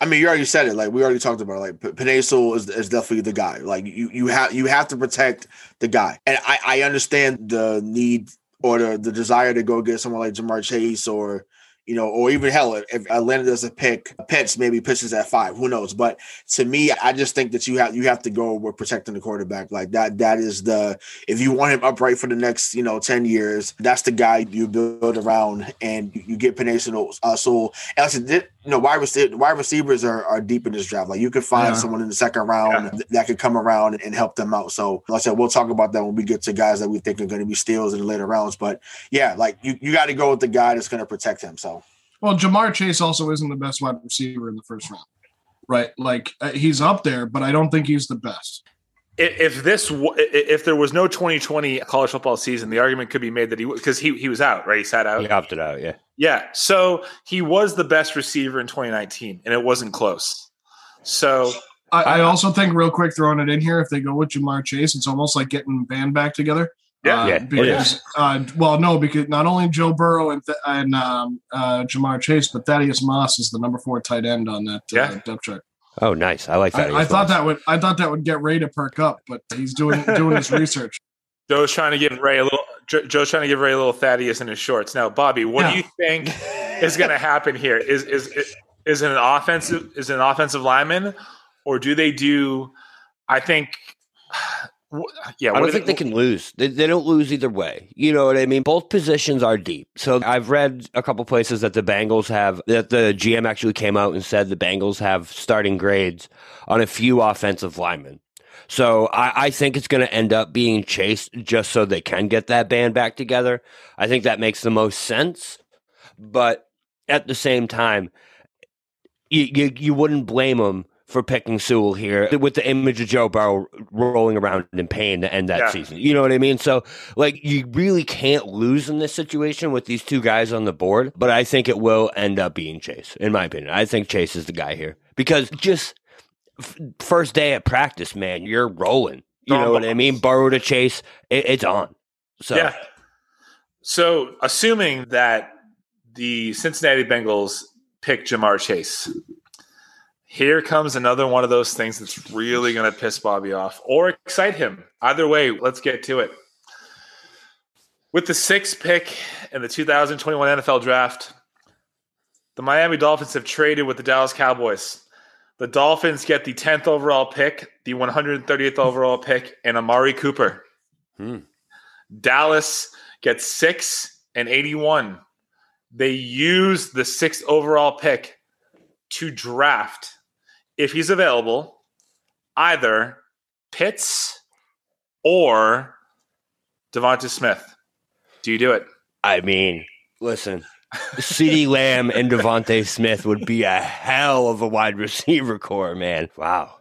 I mean, you already said it. Like we already talked about. It. Like P- Penei is, is definitely the guy. Like you, you have you have to protect the guy. And I, I understand the need or the, the desire to go get someone like Ja'Marr Chase or you know, or even hell, if Atlanta doesn't pick Pitts, maybe Pitts at five. Who knows? But to me, I just think that you have you have to go with protecting the quarterback. Like that, that is the if you want him upright for the next, you know, 10 years, that's the guy you build around and you, get Sewell. Uh, Sewell. And I said, you know, wide, rece- wide receivers are, are deep in this draft. Like you could find Yeah. someone in the second round th- that could come around and help them out. So, like I said, we'll talk about that when we get to guys that we think are going to be steals in the later rounds. But yeah, like you, you got to go with the guy that's going to protect him. So, Well, Ja'Marr Chase also isn't the best wide receiver in the first round, right? Like uh, he's up there, but I don't think he's the best. If, if this w- i- if there was no 2020 college football season, the argument could be made that he because he he was out, right? He sat out. He opted out, yeah. Yeah. So he was the best receiver in 2019, and it wasn't close. So I, I also think, real quick, throwing it in here, if they go with Ja'Marr Chase, it's almost like getting band back together. Yeah. Uh, Yeah, it because uh, well, no, because not only Joe Burrow and Th- and um, uh, Ja'Marr Chase, but Thaddeus Moss is the number four tight end on that uh, Yeah. depth chart. Oh, nice. I like that. I, I thought that would I thought that would get Ray to perk up, but he's doing doing his research. [LAUGHS] Joe's trying to give Ray a little. Joe's trying to give Ray a little Thaddeus in his shorts. Now, Bobby, what do you think is going to happen here? Is is is it an offensive? Is it an offensive lineman, or do they do? I think. Yeah, I don't do think they can lose. They, they don't lose either way. You know what I mean? Both positions are deep. So I've read a couple places that the Bengals have, that the GM actually came out and said the Bengals have starting grades on a few offensive linemen. So I, I think it's going to end up being Chase just so they can get that band back together. I think that makes the most sense. But at the same time, you, you, you wouldn't blame them for picking Sewell here with the image of Joe Burrow rolling around in pain to end that Yeah. season. You know what I mean? So, like, you really can't lose in this situation with these two guys on the board, but I think it will end up being Chase, in my opinion. I think Chase is the guy here because just f- first day at practice, man, you're rolling. You know what I mean? Burrow to Chase, it, it's on. So Yeah. So, assuming that the Cincinnati Bengals pick Ja'Marr Chase, here comes another one of those things that's really going to piss Bobby off or excite him. Either way, let's get to it. With the sixth pick in the 2021 NFL Draft, the Miami Dolphins have traded with the Dallas Cowboys. The Dolphins get the 10th overall pick, the 130th overall pick, and Amari Cooper. Hmm. Dallas gets six and 81. They use the sixth overall pick to draft, if he's available, either Pitts or DeVonta Smith. Do you do it? I mean, listen, CeeDee [LAUGHS] Lamb and DeVonta Smith would be a hell of a wide receiver core, man. Wow.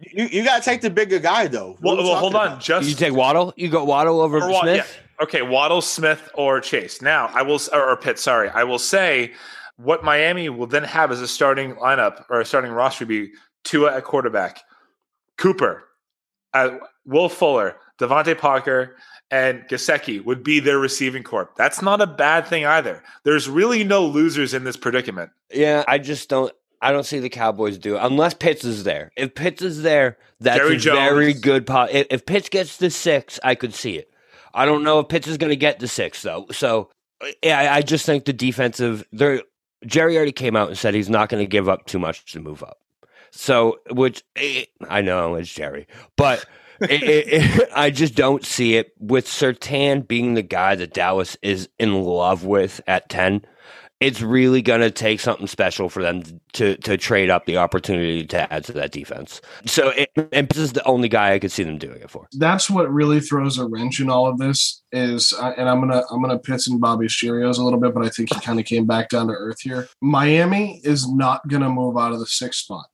You, you gotta take the bigger guy though. Well, What are we well hold talking on. about? Just You take Waddle? You got Waddle over Or Wa- Smith? Okay, Waddle, Smith, or Chase. Now, I will, or, or Pitt, sorry. I will say what Miami will then have as a starting lineup or a starting roster be Tua at quarterback, Cooper, uh, Will Fuller, DeVante Parker, and Gesicki would be their receiving corp. That's not a bad thing either. There's really no losers in this predicament. Yeah, I just don't. I don't see the Cowboys do it unless Pitts is there. If Pitts is there, that's Jerry a very good. Po- if, if Pitts gets the six, I could see it. I don't know if Pitts is going to get the six though. So yeah, I, I just think the defensive. There, Jerry already came out and said he's not going to give up too much to move up. So, which eh, I know it's Jerry, but [LAUGHS] it, it, it- I just don't see it with Surtain being the guy that Dallas is in love with at ten it's really going to take something special for them to to trade up the opportunity to add to that defense. So, it, and this is the only guy I could see them doing it for. that's what really throws a wrench in all of this is and i'm gonna i'm gonna piss in bobby's cheerios a little bit but i think he kind of came back down to earth here miami is not gonna move out of the sixth spot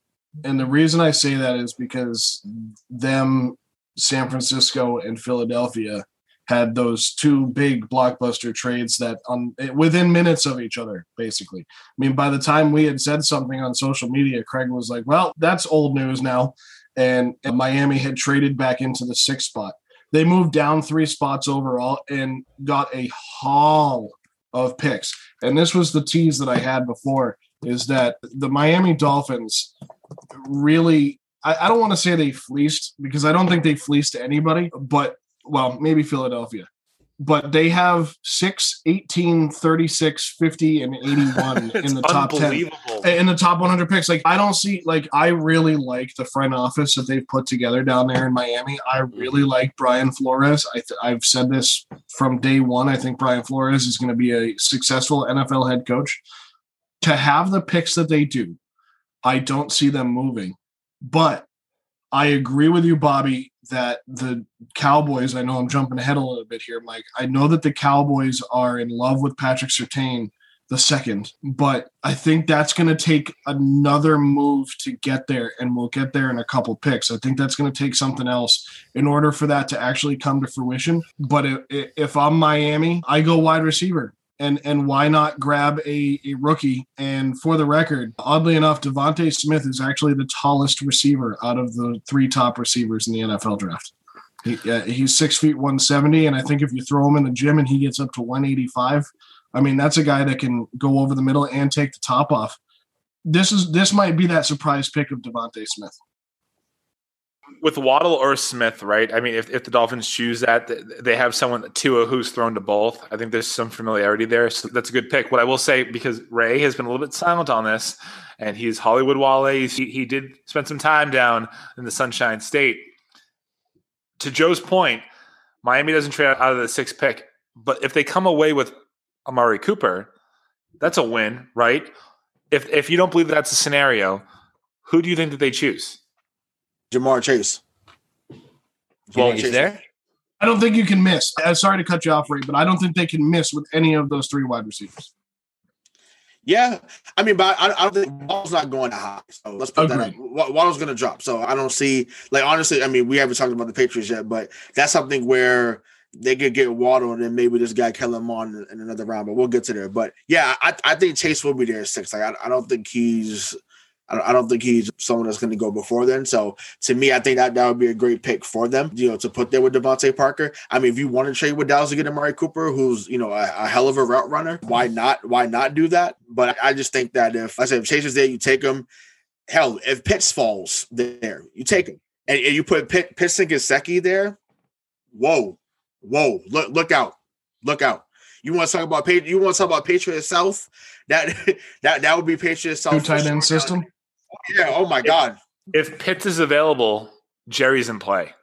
and the reason i say that is because them san francisco and philadelphia had those two big blockbuster trades that um, on within minutes of each other basically i mean by the time we had said something on social media craig was like well that's old news now and, and Miami had traded back into the sixth spot. They moved down three spots overall and got a haul of picks. And this was the tease that I had before is that the Miami Dolphins really, I don't want to say they fleeced because I don't think they fleeced anybody, but well, maybe Philadelphia. But they have 6, 18, 36, 50, and [LAUGHS] 81 in the top 10 in the top 100 picks. Like I don't see like I really like the front office that they've put together down there in Miami. I mm-hmm. really like Brian Flores. I th- I've said this from day one. I think Brian Flores is going to be a successful NFL head coach. To have the picks that they do, I don't see them moving. But I agree with you, Bobby, that the Cowboys. I know I'm jumping ahead a little bit here, Mike. I know that the Cowboys are in love with Patrick Surtain the second. But I think that's going to take another move to get there, and we'll get there in a couple picks. I think that's going to take something else in order for that to actually come to fruition. But if, if I'm Miami, I go wide receiver. And, and why not grab a, a rookie? And for the record, oddly enough, DeVonta Smith is actually the tallest receiver out of the three top receivers in the NFL draft. He, uh, he's six feet 170. And I think if you throw him in the gym and he gets up to 185, I mean, that's a guy that can go over the middle and take the top off. This is this might be that surprise pick of DeVonta Smith. With Waddle or Smith, right? I mean, if, if the Dolphins choose that, they have someone Tua who's thrown to both. I think there's some familiarity there, so that's a good pick. What I will say, because Ray has been a little bit silent on this, and he's Hollywood. He's, he he did spend some time down in the Sunshine State. To Joe's point, Miami doesn't trade out of the sixth pick, but if they come away with Amari Cooper, that's a win, right? If if you don't believe that's a scenario, who do you think that they choose? Ja'Marr Chase. You he's Chase. there? I don't think you can miss. I'm sorry to cut you off, Ray, but I don't think they can miss with any of those three wide receivers. Yeah, I mean, but I, I don't think Waddle's not going that high. So let's put that. Up. Agreed. Wa- Waddle's going to drop. So I don't see, like, honestly, I mean, we haven't talked about the Patriots yet, but that's something where they could get Waddle and then maybe this guy Kellen on in, in another round. But we'll get to there. But yeah, I, I think Chase will be there at six. Like, I, I don't think he's. I don't, I don't think he's someone that's going to go before then. So to me, I think that that would be a great pick for them, you know, to put there with DeVante Parker. I mean, if you want to trade with Dallas to get Amari Cooper, who's you know a, a, hell of a route runner, why not? Why not do that? But I just think that if I said if Chase is there, you take him. Hell, if Pitts falls there, you take him, and, and you put Pitt, Pitts and Gesicki there. Whoa, whoa! Look, look out, look out! You want to talk about you want to talk about Patriot South? That [LAUGHS] that that would be Patriot South. Two tight end system. Yeah. Oh my God. If Pitts is available, Jerry's in play.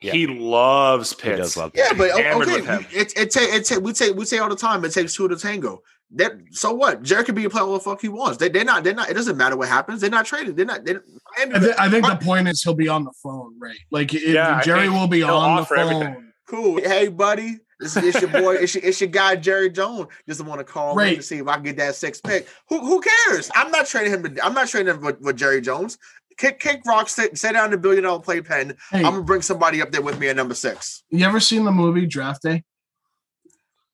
Yeah. He loves Pitts. He does love yeah, but okay, it it, take, it take, we say we say all the time it takes two to tango. That so what? Jerry can be a player what the fuck he wants. They they're not they're not. It doesn't matter what happens. They're not traded. They're not. They're, I, th- I think the point is he'll be on the phone, right? Like it, yeah, Jerry will be on the phone. Everything. Cool. Hey, buddy. This is your boy. it's, your, it's your guy Jerry Jones. Just want to call right. to see if I can get that six pick. Who who cares? I'm not trading him. To, I'm not trading him with, with Jerry Jones. Kick kick rock. Sit, sit down the billion dollar playpen. Hey, I'm gonna bring somebody up there with me at number six. You ever seen the movie Draft Day?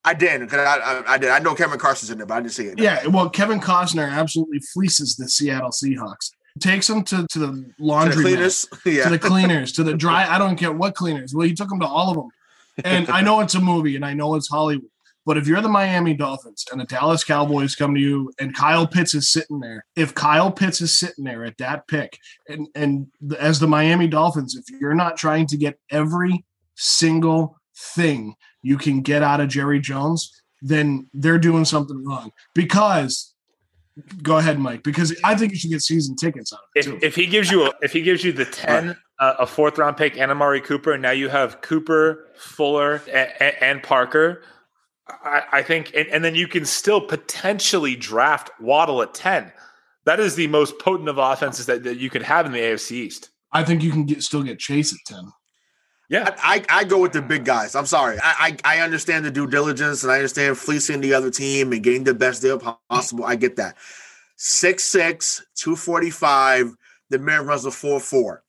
I did because I, I, I, did. I know Kevin Carson's in there, but I didn't see it. Yeah, well, Kevin Costner absolutely fleeces the Seattle Seahawks. Takes them to, to the laundry to the cleaners, yeah. [LAUGHS] to the cleaners, to the dry. [LAUGHS] I don't care what cleaners. Well, he took them to all of them and I know it's a movie and I know it's Hollywood, but if you're the Miami Dolphins and the Dallas Cowboys come to you and Kyle Pitts is sitting there, if Kyle Pitts is sitting there at that pick, and and as the Miami Dolphins, if you're not trying to get every single thing you can get out of Jerry Jones, then they're doing something wrong because go ahead, Mike, because I think you should get season tickets out of it. If, if he gives you a, if he gives you the ten uh, a fourth round pick and Amari Cooper, and now you have Cooper, Fuller, and, and Parker. I, I think, and, and, then you can still potentially draft Waddle at ten. That is the most potent of offenses that, that you could have in the AFC East. I think you can get still get Chase at ten. Yeah, I, I, I go with the big guys. I'm sorry. I, I, I understand the due diligence and I understand fleecing the other team and getting the best deal possible. I get that. 6'6, 245. The man runs a 4 4.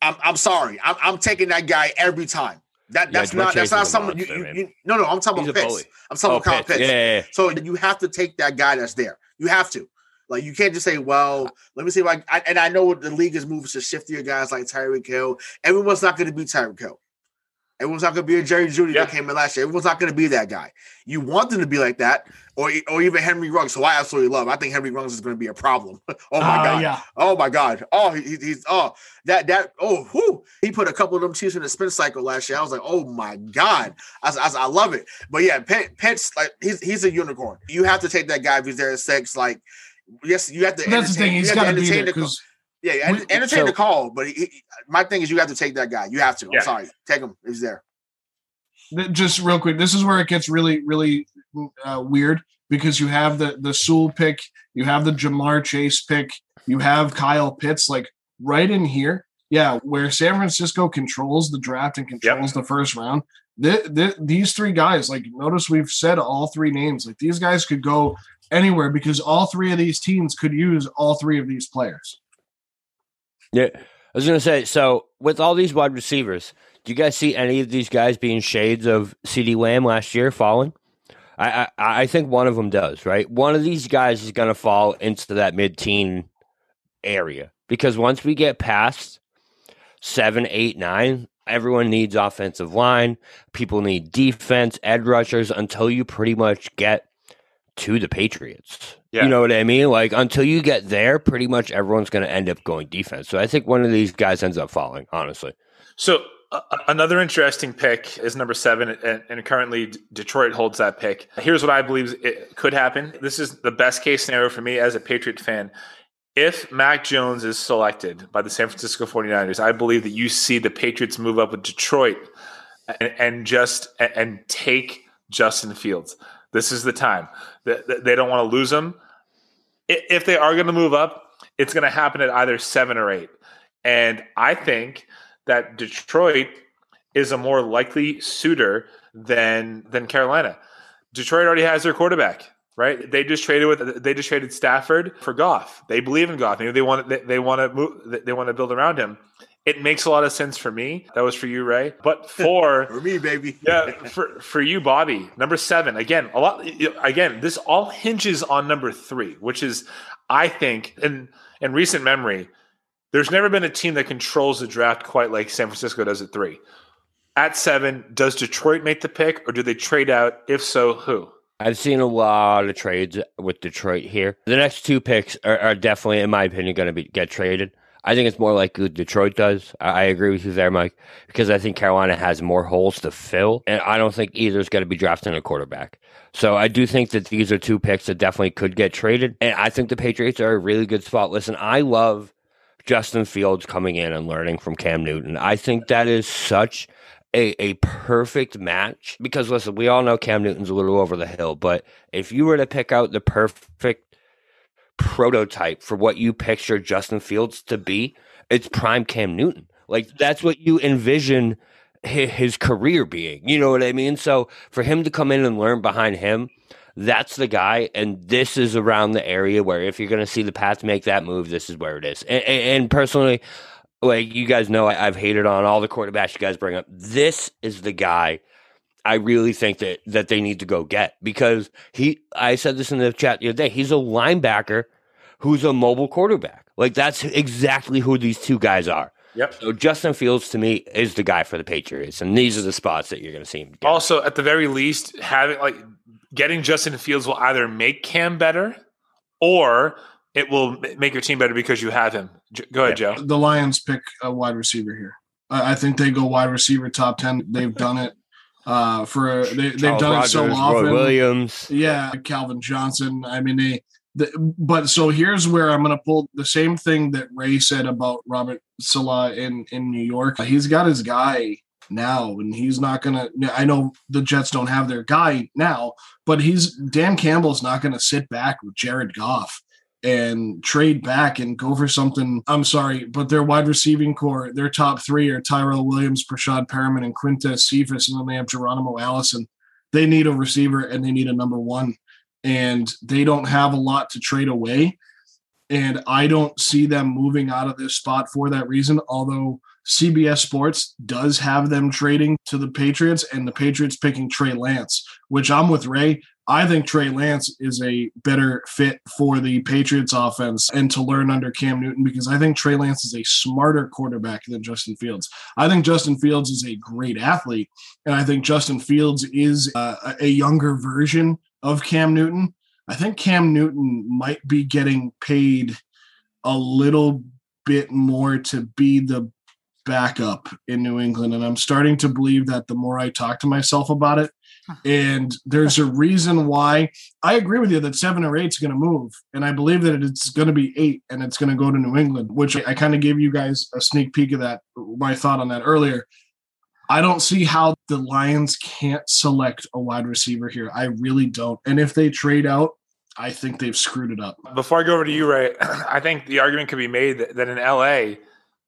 I'm, I'm sorry. I'm, I'm taking that guy every time. That that's yeah, not that's not someone you, you, you, no no I'm talking He's about Pitts. I'm talking oh, about Pitts. Pitts. Yeah, yeah, yeah, So you have to take that guy that's there. You have to. Like you can't just say, "Well, let me see." Like, I, and I know the league is moving to shiftier guys like Tyreek Hill. Everyone's not going to be Tyreek Hill. Everyone's not going to be a Jerry Jeudy yeah. that came in last year. Everyone's not going to be that guy. You want them to be like that, or or even Henry Ruggs, who I absolutely love. I think Henry Ruggs is going to be a problem. [LAUGHS] oh my uh, god! Yeah. Oh my god! Oh, he, he's oh that that oh whoo. He put a couple of them Chiefs in the spin cycle last year. I was like, oh my god! I, I, I love it. But yeah, Pitts like he's he's a unicorn. You have to take that guy if he's there at six. Like yes, you have to. That's the thing. He's got to be there because. Yeah, entertain so, the call, but he, he, my thing is you have to take that guy. You have to. I'm yeah. sorry, take him. He's there. Just real quick, this is where it gets really, really uh, weird because you have the the Sewell pick, you have the Ja'Marr Chase pick, you have Kyle Pitts, like right in here. Yeah, where San Francisco controls the draft and controls yep. the first round. The, the, these three guys, like notice we've said all three names. Like these guys could go anywhere because all three of these teams could use all three of these players. Yeah. I was going to say, so with all these wide receivers, do you guys see any of these guys being shades of CeeDee Lamb last year falling? I, I, I think one of them does, right? One of these guys is going to fall into that mid teen area because once we get past seven, eight, nine, everyone needs offensive line. People need defense, edge rushers until you pretty much get to the Patriots. Yeah. You know what I mean? Like until you get there, pretty much everyone's going to end up going defense. So I think one of these guys ends up falling, honestly. So uh, another interesting pick is number seven, and, and, currently Detroit holds that pick. Here's what I believe it could happen. This is the best case scenario for me as a Patriot fan. If Mac Jones is selected by the San Francisco 49ers, I believe that you see the Patriots move up with Detroit and, and just and take Justin Fields. This is the time. They don't want to lose him. If they are going to move up, it's going to happen at either seven or eight. And I think that Detroit is a more likely suitor than than Carolina. Detroit already has their quarterback, right? They just traded with they just traded Stafford for Goff. They believe in Goff. Maybe they want they, they want to move they want to build around him. It makes a lot of sense for me. That was for you, Ray. But for [LAUGHS] for me, baby. [LAUGHS] yeah, for for you, Bobby. Number seven. Again, a lot. Again, this all hinges on number three, which is, I think, and in recent memory, there's never been a team that controls the draft quite like San Francisco does at three. At seven, does Detroit make the pick or do they trade out? If so, who? I've seen a lot of trades with Detroit here. The next two picks are, are definitely, in my opinion, going to be get traded. I think it's more like Detroit does. I, agree with you there, Mike, because I think Carolina has more holes to fill, and I don't think either is going to be drafting a quarterback. So I do think that these are two picks that definitely could get traded, and I think the Patriots are a really good spot. Listen, I love Justin Fields coming in and learning from Cam Newton. I think that is such a, a perfect match because listen, we all know Cam Newton's a little over the hill, but if you were to pick out the perfect prototype for what you picture Justin Fields to be, it's prime Cam Newton. Like that's what you envision his, career being. You know what I mean? So for him to come in and learn behind him, that's the guy. And this is around the area where if you're going to see the Pats make that move, this is where it is. And, and personally, like you guys know, I, have hated on all the quarterbacks you guys bring up. This is the guy I really think that that they need to go get because he. I said this in the chat the other day. He's a linebacker who's a mobile quarterback. Like that's exactly who these two guys are. Yep. So Justin Fields to me is the guy for the Patriots, and these are the spots that you're going to see him. Get. Also, at the very least, having like getting Justin Fields will either make Cam better or it will make your team better because you have him. Go ahead, Joe. The Lions pick a wide receiver here. I think they go wide receiver top ten. They've done it uh, for they, have done Rogers, it so often. Roy Williams, yeah, Calvin Johnson. I mean, they. The, but so here's where I'm going to pull the same thing that Ray said about Robert Saleh in in New York. He's got his guy now, and he's not going to. I know the Jets don't have their guy now, but he's Dan Campbell's not going to sit back with Jared Goff and trade back and go for something. I'm sorry, but their wide receiving core, their top three are Tyrell Williams, Breshad Perriman, and Quintez Cephus, and then they have Geronimo Allison. They need a receiver and they need a number one, and they don't have a lot to trade away. And I don't see them moving out of this spot for that reason. Although CBS Sports does have them trading to the Patriots, and the Patriots picking Trey Lance, which I'm with Ray. I think Trey Lance is a better fit for the Patriots offense and to learn under Cam Newton because I think Trey Lance is a smarter quarterback than Justin Fields. I think Justin Fields is a great athlete, and I think Justin Fields is uh, a younger version of Cam Newton. I think Cam Newton might be getting paid a little bit more to be the backup in New England. And I'm starting to believe that the more I talk to myself about it, and there's a reason why I agree with you that seven or eight is going to move. And I believe that it's going to be eight and it's going to go to New England, which I, kind of gave you guys a sneak peek of that, my thought on that earlier. I don't see how the Lions can't select a wide receiver here. I really don't. And if they trade out, I think they've screwed it up. Before I go over to you, Ray, [CLEARS THROAT] I think the argument could be made that, that in LA,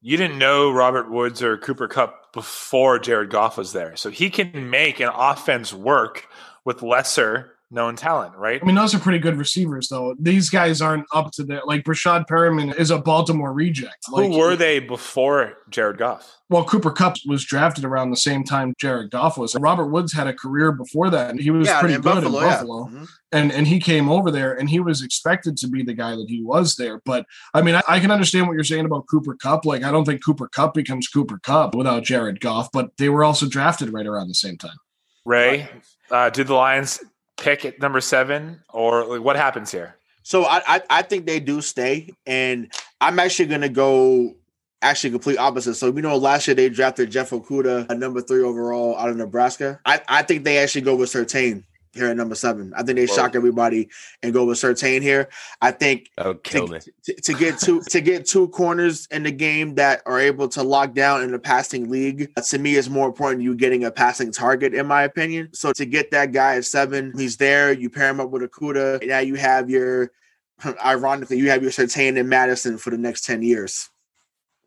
you didn't know Robert Woods or Cooper Kupp before Jared Goff was there. So he can make an offense work with lesser known talent, right? I mean, those are pretty good receivers, though. These guys aren't up to the like Breshad Perriman is a Baltimore reject. Like, Who were they before Jared Goff? Well, Cooper Kupp was drafted around the same time Jared Goff was. Robert Woods had a career before that, and he was yeah, pretty good Buffalo, in Buffalo. Yeah. Mm-hmm. And and he came over there, and he was expected to be the guy that he was there. But I mean, I, I can understand what you're saying about Cooper Kupp. Like, I don't think Cooper Kupp becomes Cooper Kupp without Jared Goff, but they were also drafted right around the same time. Ray, uh, did the Lions pick at number seven, or like, what happens here? So I, I, I think they do stay, and I'm actually gonna go actually complete opposite. So we know last year they drafted Jeff Okudah at number three overall out of Nebraska. I, I think they actually go with Surtain here at number seven. I think they Whoa. shock everybody and go with Surtain here. I think to, to, to, get two to get two corners in the game that are able to lock down in the passing league uh, to me is more important you getting a passing target in my opinion. So to get that guy at seven, he's there. You pair him up with Okudah. Now you have your [LAUGHS] ironically you have your Surtain and Madison for the next ten years.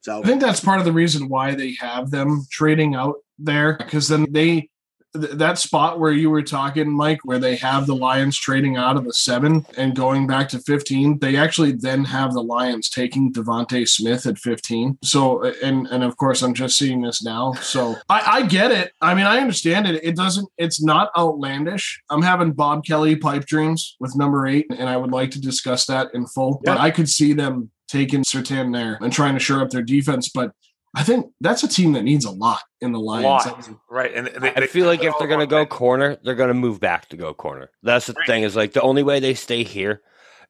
So I think that's part of the reason why they have them trading out there because then they that spot where you were talking, Mike, where they have the Lions trading out of the seven and going back to 15, they actually then have the Lions taking DeVonta Smith at 15. So, and and of course, I'm just seeing this now. So I, I get it. I mean, I understand it. It doesn't, it's not outlandish. I'm having Bob Kelly pipe dreams with number eight, and I would like to discuss that in full. But I could see them taking Surtain there and trying to shore up their defense. But I think that's a team that needs a lot in the Lions. Lot. Right. And they, I they- feel like if they're going to go all- corner, they're going to move back to go corner. That's the Right. thing is like the only way they stay here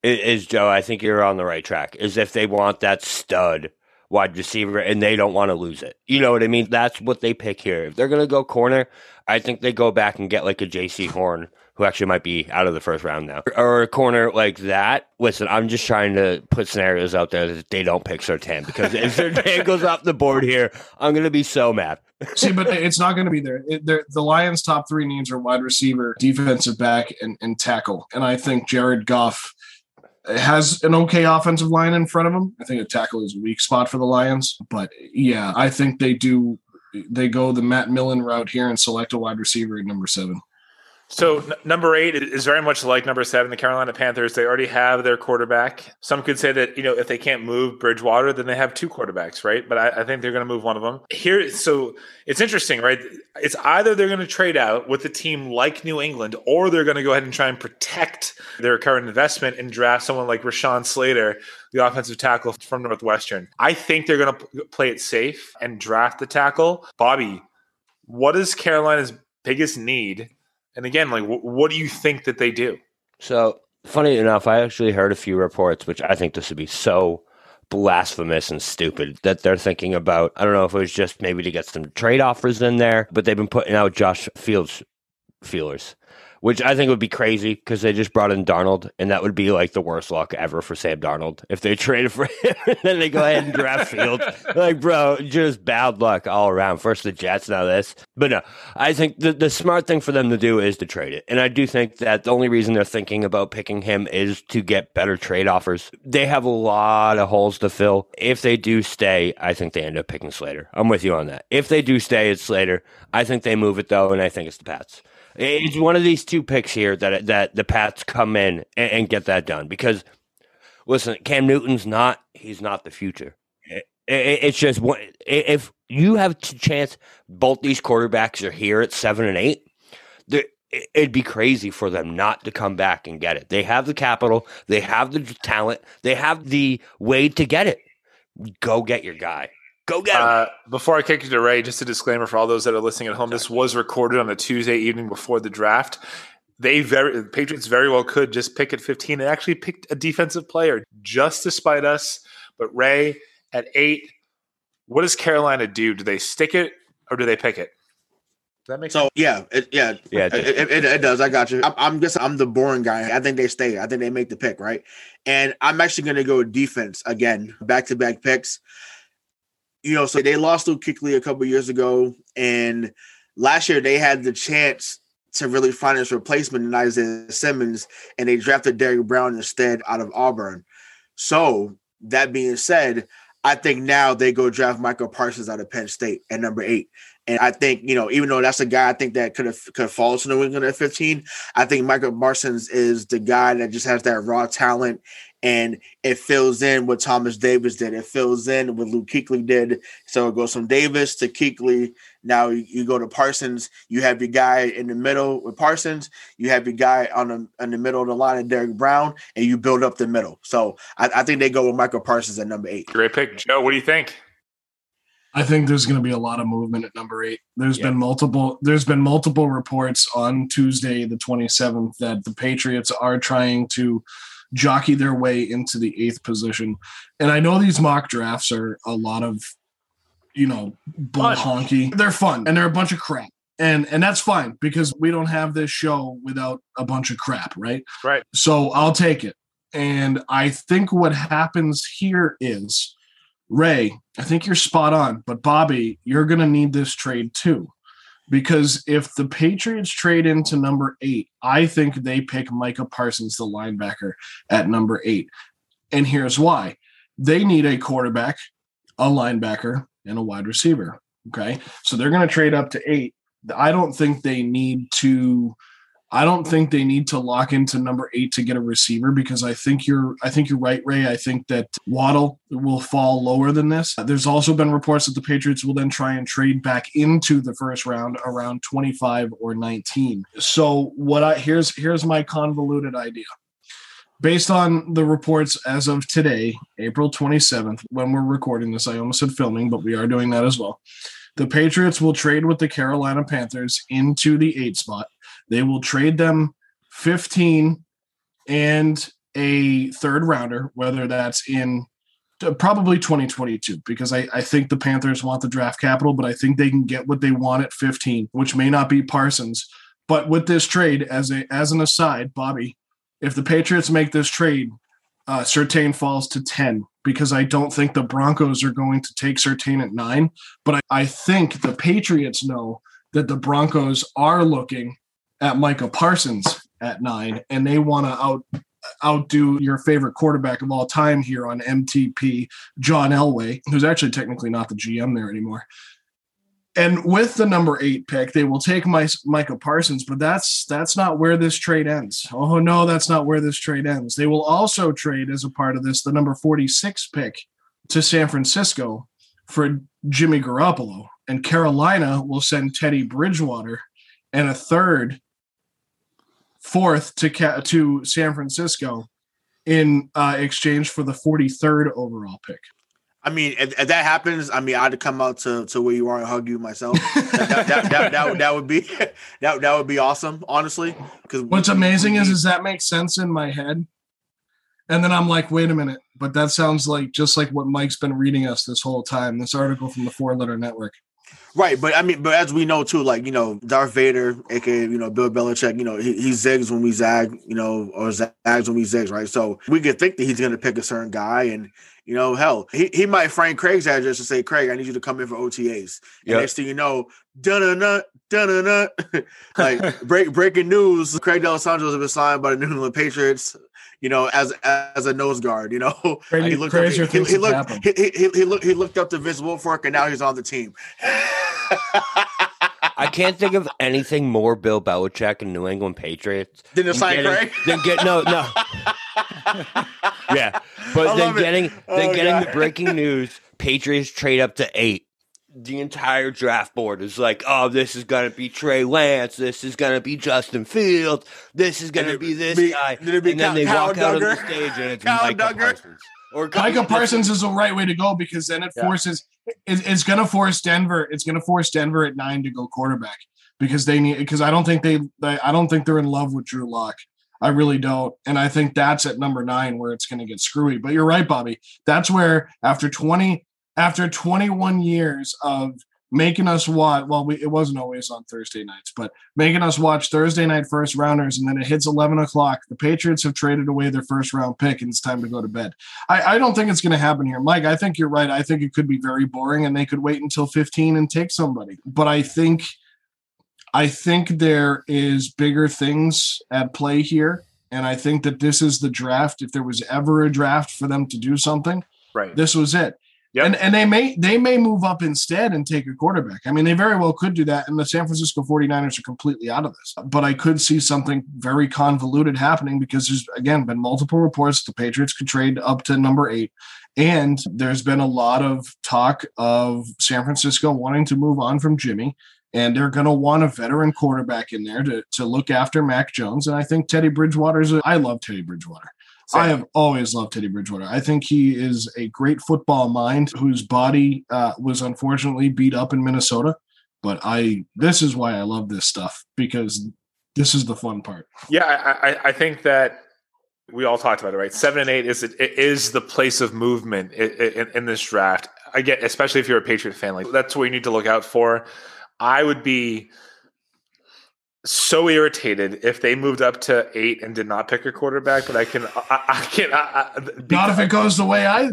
is, is Joe. I think you're on the right track. Is if they want that stud wide receiver and they don't want to lose it. You know what I mean? That's what they pick here. If they're going to go corner, I think they go back and get like a Jaycee Horn. Who actually might be out of the first round now, or a corner like that? Listen, I'm just trying to put scenarios out there that they don't pick Surtain because if Surtain [LAUGHS] goes off the board here, I'm gonna be so mad. See, but it's not going to be there. It, the Lions' top three needs are wide receiver, defensive back, and, and tackle. And I think Jared Goff has an okay offensive line in front of him. I think a tackle is a weak spot for the Lions. But yeah, I think they do. They go the Matt Millen route here and select a wide receiver at number seven. So n- number eight is very much like number seven, the Carolina Panthers. They already have their quarterback. Some could say that you know if they can't move Bridgewater, then they have two quarterbacks, right? But I, I think they're going to move one of them here. So it's interesting, right? It's either they're going to trade out with a team like New England, or they're going to go ahead and try and protect their current investment and draft someone like Rashawn Slater, the offensive tackle from Northwestern. I think they're going to p- play it safe and draft the tackle. Bobby, what is Carolina's biggest need? And again, like, wh- what do you think that they do? So funny enough, I actually heard a few reports, which I think this would be so blasphemous and stupid that they're thinking about. I don't know if it was just maybe to get some trade offers in there, but they've been putting out Josh Fields feelers, which I think would be crazy because they just brought in Darnold, and that would be like the worst luck ever for Sam Darnold if they [LAUGHS] traded for him and [LAUGHS] then they go ahead and draft Fields. [LAUGHS] Like, bro, just bad luck all around. First the Jets, now this. But no, I think the, the smart thing for them to do is to trade it. And I do think that the only reason they're thinking about picking him is to get better trade offers. They have a lot of holes to fill. If they do stay, I think they end up picking Slater. I'm with you on that. If they do stay, it's Slater. I think they move it though, and I think it's the Pats. It's one of these two picks here that that the Pats come in and, and get that done because listen, Cam Newton's not he's not the future. It- it- it's just if you have a chance, both these quarterbacks are here at seven and eight. It'd be crazy for them not to come back and get it. They have the capital, they have the talent, they have the way to get it. Go get your guy. Go get him. Uh, before I kick it to Ray, just a disclaimer for all those that are listening at home: this was recorded on a Tuesday evening before the draft. They very the Patriots very well could just pick at 15 and actually picked a defensive player just to spite us. But Ray at eight, what does Carolina do? Do they stick it or do they pick it? Does that make So sense? yeah, it, yeah, Yeah, it it, it, it, it does. I got you. I'm, I'm guessing I'm the boring guy. I think they stay. I think they make the pick right, and I'm actually going to go defense again, back to back picks. You know, so they lost Luke Kuechly a couple years ago, and last year they had the chance to really find his replacement in Isaiah Simmons, and they drafted Derrick Brown instead out of Auburn. So that being said, I think now they go draft Michael Parsons out of Penn State at number eight. And I think, you know, even though that's a guy I think that could have could fall to New England at 15, I think Michael Parsons is the guy that just has that raw talent and it fills in what Thomas Davis did. It fills in what Luke Kuechly did. So it goes from Davis to Kuechly. Now you, you go to Parsons. You have your guy in the middle with Parsons. You have your guy on the in the middle of the line, of Derrick Brown, and you build up the middle. So I, I think they go with Michael Parsons at number eight. Great pick, Joe. What do you think? I think there's going to be a lot of movement at number eight. There's Yeah. been multiple. There's been multiple reports on Tuesday, the 27th, that the Patriots are trying to jockey their way into the eighth position. And I know these mock drafts are a lot of, you know, bull honky. They're fun and they're a bunch of crap. And and that's fine because we don't have this show without a bunch of crap, right? Right. So I'll take it. And I think what happens here is Ray, I think you're spot on, but Bobby, you're going to need this trade too. Because if the Patriots trade into number eight, I think they pick Micah Parsons, the linebacker, at number eight. And here's why they need a quarterback, a linebacker, and a wide receiver. Okay. So they're going to trade up to eight. I don't think they need to. I don't think they need to lock into number eight to get a receiver because I think you're I think you're right, Ray. I think that Waddle will fall lower than this. There's also been reports that the Patriots will then try and trade back into the first round around 25 or 19. So what I here's here's my convoluted idea. based on the reports as of today, April 27th, when we're recording this, I almost said filming, but we are doing that as well. The Patriots will trade with the Carolina Panthers into the eight spot. They will trade them 15 and a third rounder, whether that's in probably 2022 because I, I think the Panthers want the draft capital, but I think they can get what they want at 15, which may not be Parsons. But with this trade, as a as an aside, Bobby, if the Patriots make this trade, uh, Surtain falls to 10 because I don't think the Broncos are going to take Surtain at nine. But I, I think the Patriots know that the Broncos are looking at Micah Parsons at nine and they want to out outdo your favorite quarterback of all time here on MTP, John Elway, who's actually technically not the GM there anymore. And with the number eight pick, they will take my Micah Parsons, but that's that's not where this trade ends. Oh no, that's not where this trade ends. They will also trade as a part of this the number 46 pick to San Francisco for Jimmy Garoppolo. And Carolina will send Teddy Bridgewater and a third fourth to to San Francisco in uh, exchange for the 43rd overall pick. I mean, if, if, that happens, I mean, I'd come out to, to where you are and hug you myself. that, that, that, that, that, that, would be [LAUGHS] that that would be awesome, honestly. Because what's amazing is is that makes sense in my head, and then I'm like, wait a minute, but that sounds like just like what Mike's been reading us this whole time. This article from the Four Letter Network. Right, but I mean, but as we know too, like you know, Darth Vader, aka you know Bill Belichick, you know he, he zigs when we zag, you know, or zags when we zigs, right? So we could think that he's going to pick a certain guy, and you know, hell, he, he might find Craig's address and say, Craig, I need you to come in for OTAs. And yep. next thing you know, dun dun dun dun like break breaking news, Craig D'Alessandro has been signed by the New England Patriots you know, as as a nose guard. You know, [LAUGHS] he looked up, he, he, he, looked he, he, he, looked he looked up to Vince Wilfork, and now he's on the team. [LAUGHS] I can't think of anything more Bill Belichick and New England Patriots than the sign Craig. Then get no no. [LAUGHS] yeah, but then getting oh, then getting God. the breaking news: Patriots trade up to eight the entire draft board is like, oh, this is gonna be Trey Lance, this is gonna be Justin Fields, this is gonna be this be, guy, and then they Cal walk Duggar? out on the stage and it's Cal Micah Duggar? Parsons. Or Micah Parsons is the right way to go because then it yeah. forces it, it's gonna force Denver. It's gonna force Denver at nine to go quarterback because they need because I don't think they, they I don't think they're in love with Drew Lock. I really don't. And I think that's at number nine where it's going to get screwy. But you're right, Bobby. That's where after 20, after 21 years of making us watch well we, it wasn't always on thursday nights but making us watch thursday night first rounders and then it hits 11 o'clock the patriots have traded away their first round pick and it's time to go to bed. I, I don't think it's going to happen here. Mike i think you're right. I think it could be very boring and they could wait until 15 and take somebody. But i think i think there is bigger things at play here and i think that this is the draft. If there was ever a draft for them to do something right. this was it Yep. And and they may they may move up instead and take a quarterback. I mean, they very well could do that. And the San Francisco 49ers are completely out of this. But I could see something very convoluted happening because there's again been multiple reports the Patriots could trade up to number eight. And there's been a lot of talk of San Francisco wanting to move on from Jimmy. And they're going to want a veteran quarterback in there to, to look after Mac Jones. And I think Teddy Bridgewater's, a, I love Teddy Bridgewater. I have always loved Teddy Bridgewater. I think he is a great football mind whose body uh, was unfortunately beat up in Minnesota. But I, this is why I love this stuff because this is the fun part. Yeah, I, I think that we all talked about it, right? Seven and eight is it is the place of movement in, in, in this draft. Get, especially if you're a Patriot fan, like that's what you need to look out for. I would be so irritated if they moved up to eight and did not pick a quarterback. But I can, I, I can, I, I, not if it goes the way I.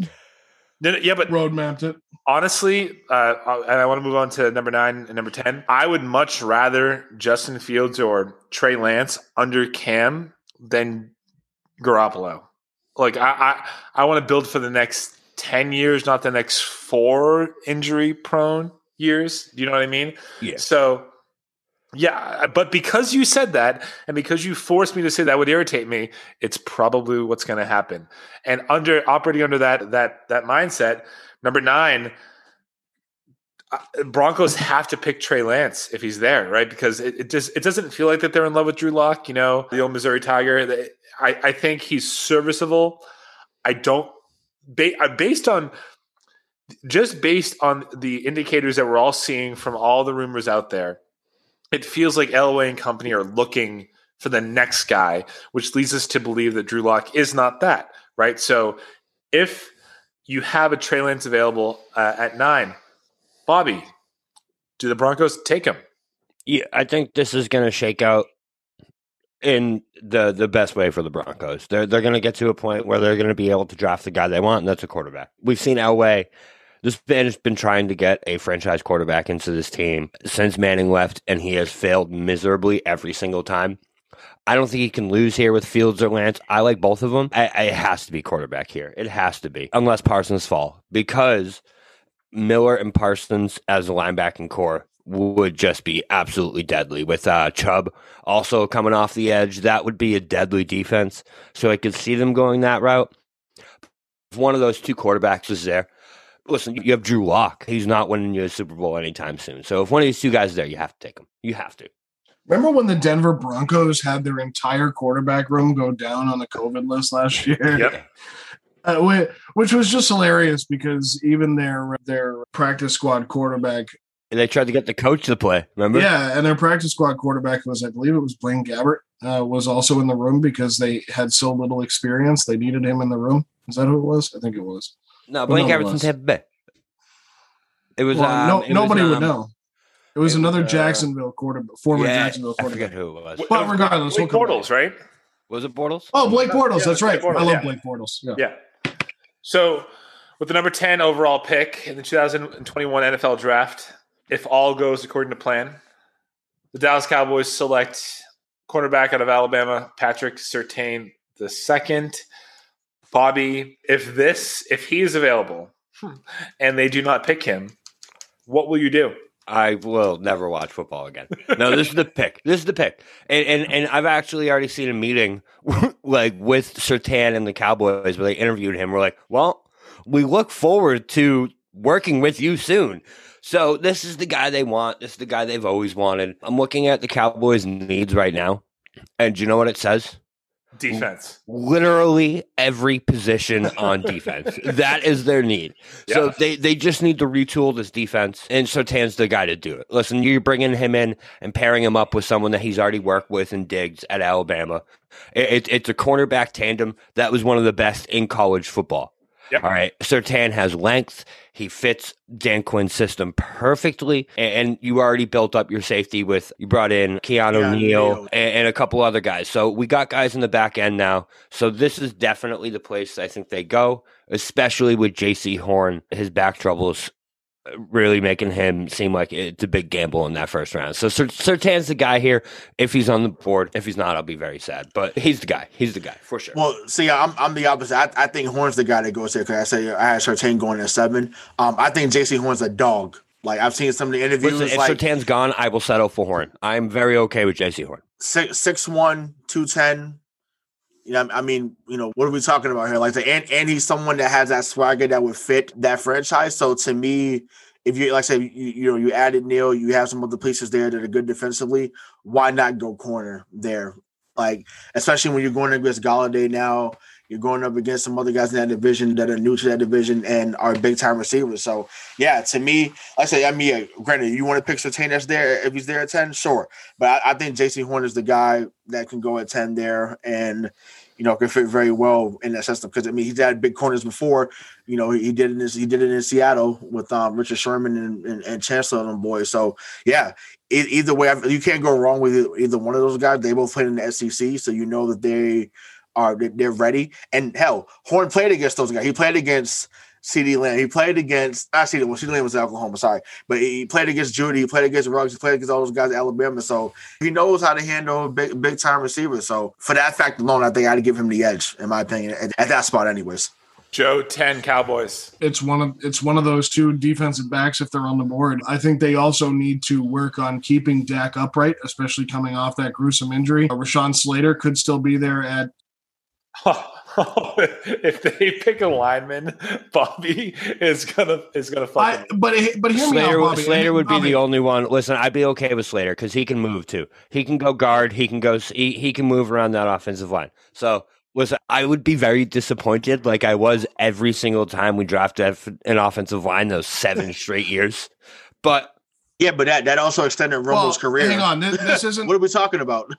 Yeah, but road mapped it. Honestly, uh, and I want to move on to number nine and number ten. I would much rather Justin Fields or Trey Lance under Cam than Garoppolo. Like I, I, I want to build for the next ten years, not the next four injury prone years. Do you know what I mean? Yeah. So yeah, but because you said that and because you forced me to say that would irritate me, it's probably what's going to happen. And under operating under that that that mindset, number 9 uh, Broncos have to pick Trey Lance if he's there, right? Because it, it, just it doesn't feel like that they're in love with Drew Lock. You know, the old Missouri Tiger. I, I think he's serviceable. I don't uh, based on just based on the indicators that we're all seeing from all the rumors out there. It feels like Elway and company are looking for the next guy, which leads us to believe that Drew Lock is not that, right? So if you have a Trey Lance available uh, at nine, Bobby, do the Broncos take him? Yeah, I think this is going to shake out in the the best way for the Broncos. They're they're going to get to a point where they're going to be able to draft the guy they want, and that's a quarterback. We've seen Elway. This man has been trying to get a franchise quarterback into this team since Manning left, and he has failed miserably every single time. I don't think he can lose here with Fields or Lance. I like both of them. I, I, it has to be quarterback here. It has to be, unless Parsons fall, because Miller and Parsons as a linebacking core would just be absolutely deadly. With uh, Chubb also coming off the edge, that would be a deadly defense. So I could see them going that route. If one of those two quarterbacks is there, listen, you have Drew Lock. He's not winning you a Super Bowl anytime soon. So if one of these two guys is there, you have to take him. You have to. Remember when the Denver Broncos had their entire quarterback room go down on the COVID list last year? Yep. Uh, which was just hilarious because even their their practice squad quarterback and they tried to get the coach to play. Remember? Yeah, and their practice squad quarterback was, I believe, it was Blaine Gabbert, uh, was also in the room because they had so little experience. They needed him in the room. Is that who it was? I think it was. No, Blaine no, Gabbert's in Tampa Bay. It was. Well, um, no, it nobody was, would um, know. It was it another was, uh, Jacksonville quarterback, former yeah, Jacksonville I quarterback. forget who it was. But regardless, Blake we'll come Bortles, right? Was it Bortles? Oh, Blake Bortles. Yeah, that's right. Bortles, I love yeah. Blake Bortles. Yeah. Yeah. So, with the number 10 overall pick in the 2021 NFL draft, if all goes according to plan, the Dallas Cowboys select cornerback out of Alabama, Patrick Surtain the second. Bobby, if this, if he is available hmm. and they do not pick him, what will you do? I will never watch football again. No, this is the pick. This is the pick. And and, and I've actually already seen a meeting [LAUGHS] like with Surtain and the Cowboys where they interviewed him. We're like, well, we look forward to working with you soon. So this is the guy they want. This is the guy they've always wanted. I'm looking at the Cowboys' needs right now, and do you know what it says? Defense. literally every position on [LAUGHS] defense. that is their need. So they, they just need to retool this defense, and Surtain's the guy to do it. Listen, you're bringing him in and pairing him up with someone that he's already worked with in Diggs at Alabama. It, it- it's a cornerback tandem that was one of the best in college football. Yep. All right. Surtain has length. He fits Dan Quinn's system perfectly. And, you already built up your safety with, you brought in Keanu Keanu Neal and, and a couple other guys. So we got guys in the back end now. So this is definitely the place I think they go, especially with Jaycee Horn. His back troubles really making him seem like it's a big gamble in that first round. So Ser- Surtain's the guy here. If he's on the board, if he's not, I'll be very sad. But he's the guy. He's the guy for sure. Well, see, I'm I'm the opposite. I, I think Horn's the guy that goes there because I say I had Surtain going at seven. Um, I think Jaycee Horn's a dog. Like I've seen some of the interviews. Listen, if like Surtain's gone, I will settle for Horn. I'm very okay with Jaycee Horn. six six one two ten. You know, I mean, you know, what are we talking about here? Like, the, and and he's someone that has that swagger that would fit that franchise. So to me, if you like I said, you, you know, you added Neal, you have some other pieces there that are good defensively. Why not go corner there? Like, especially when you're going against Golladay now, you're going up against some other guys in that division that are new to that division and are big time receivers. So yeah, to me, I say, I mean, granted, you want to pick Surtain that's there if he's there at ten, sure. But I, I think Jaycee Horn is the guy that can go at 10 there and, you know, can fit very well in that system. Because I mean, he's had big corners before. You know, he did it. In, he did it in Seattle with um, Richard Sherman and, and, and Chancellor and boys. So yeah, e- either way, you can't go wrong with either one of those guys. They both played in the SEC, so you know that they are they- they're ready. And hell, Horn played against those guys. He played against. CeeDee Lamb. He played against not CeeDee. Well, CeeDee Lamb was in Oklahoma. Sorry, but he played against Jeudy. He played against Ruggs. He played against all those guys at Alabama. So he knows how to handle big big time receivers. So for that fact alone, I think I'd give him the edge, in my opinion, at, at that spot, anyways. Joe, 10 Cowboys. it's one of it's one of those two defensive backs if they're on the board. I think they also need to work on keeping Dak upright, especially coming off that gruesome injury. Uh, Rashawn Slater could still be there at [LAUGHS] if they pick a lineman, Bobby is gonna is gonna fucking. I, but but hear Slater, me out, Bobby. Slater would Bobby, be the only one. Listen, I'd be okay with Slater because he can move too. He can go guard. He can go. He, he can move around that offensive line. So listen, I would be very disappointed, like I was every single time we drafted an offensive line those seven [LAUGHS] straight years. But Yeah, but that that also extended Romo's well, career. Hang on, this, this [LAUGHS] isn't What are we talking about?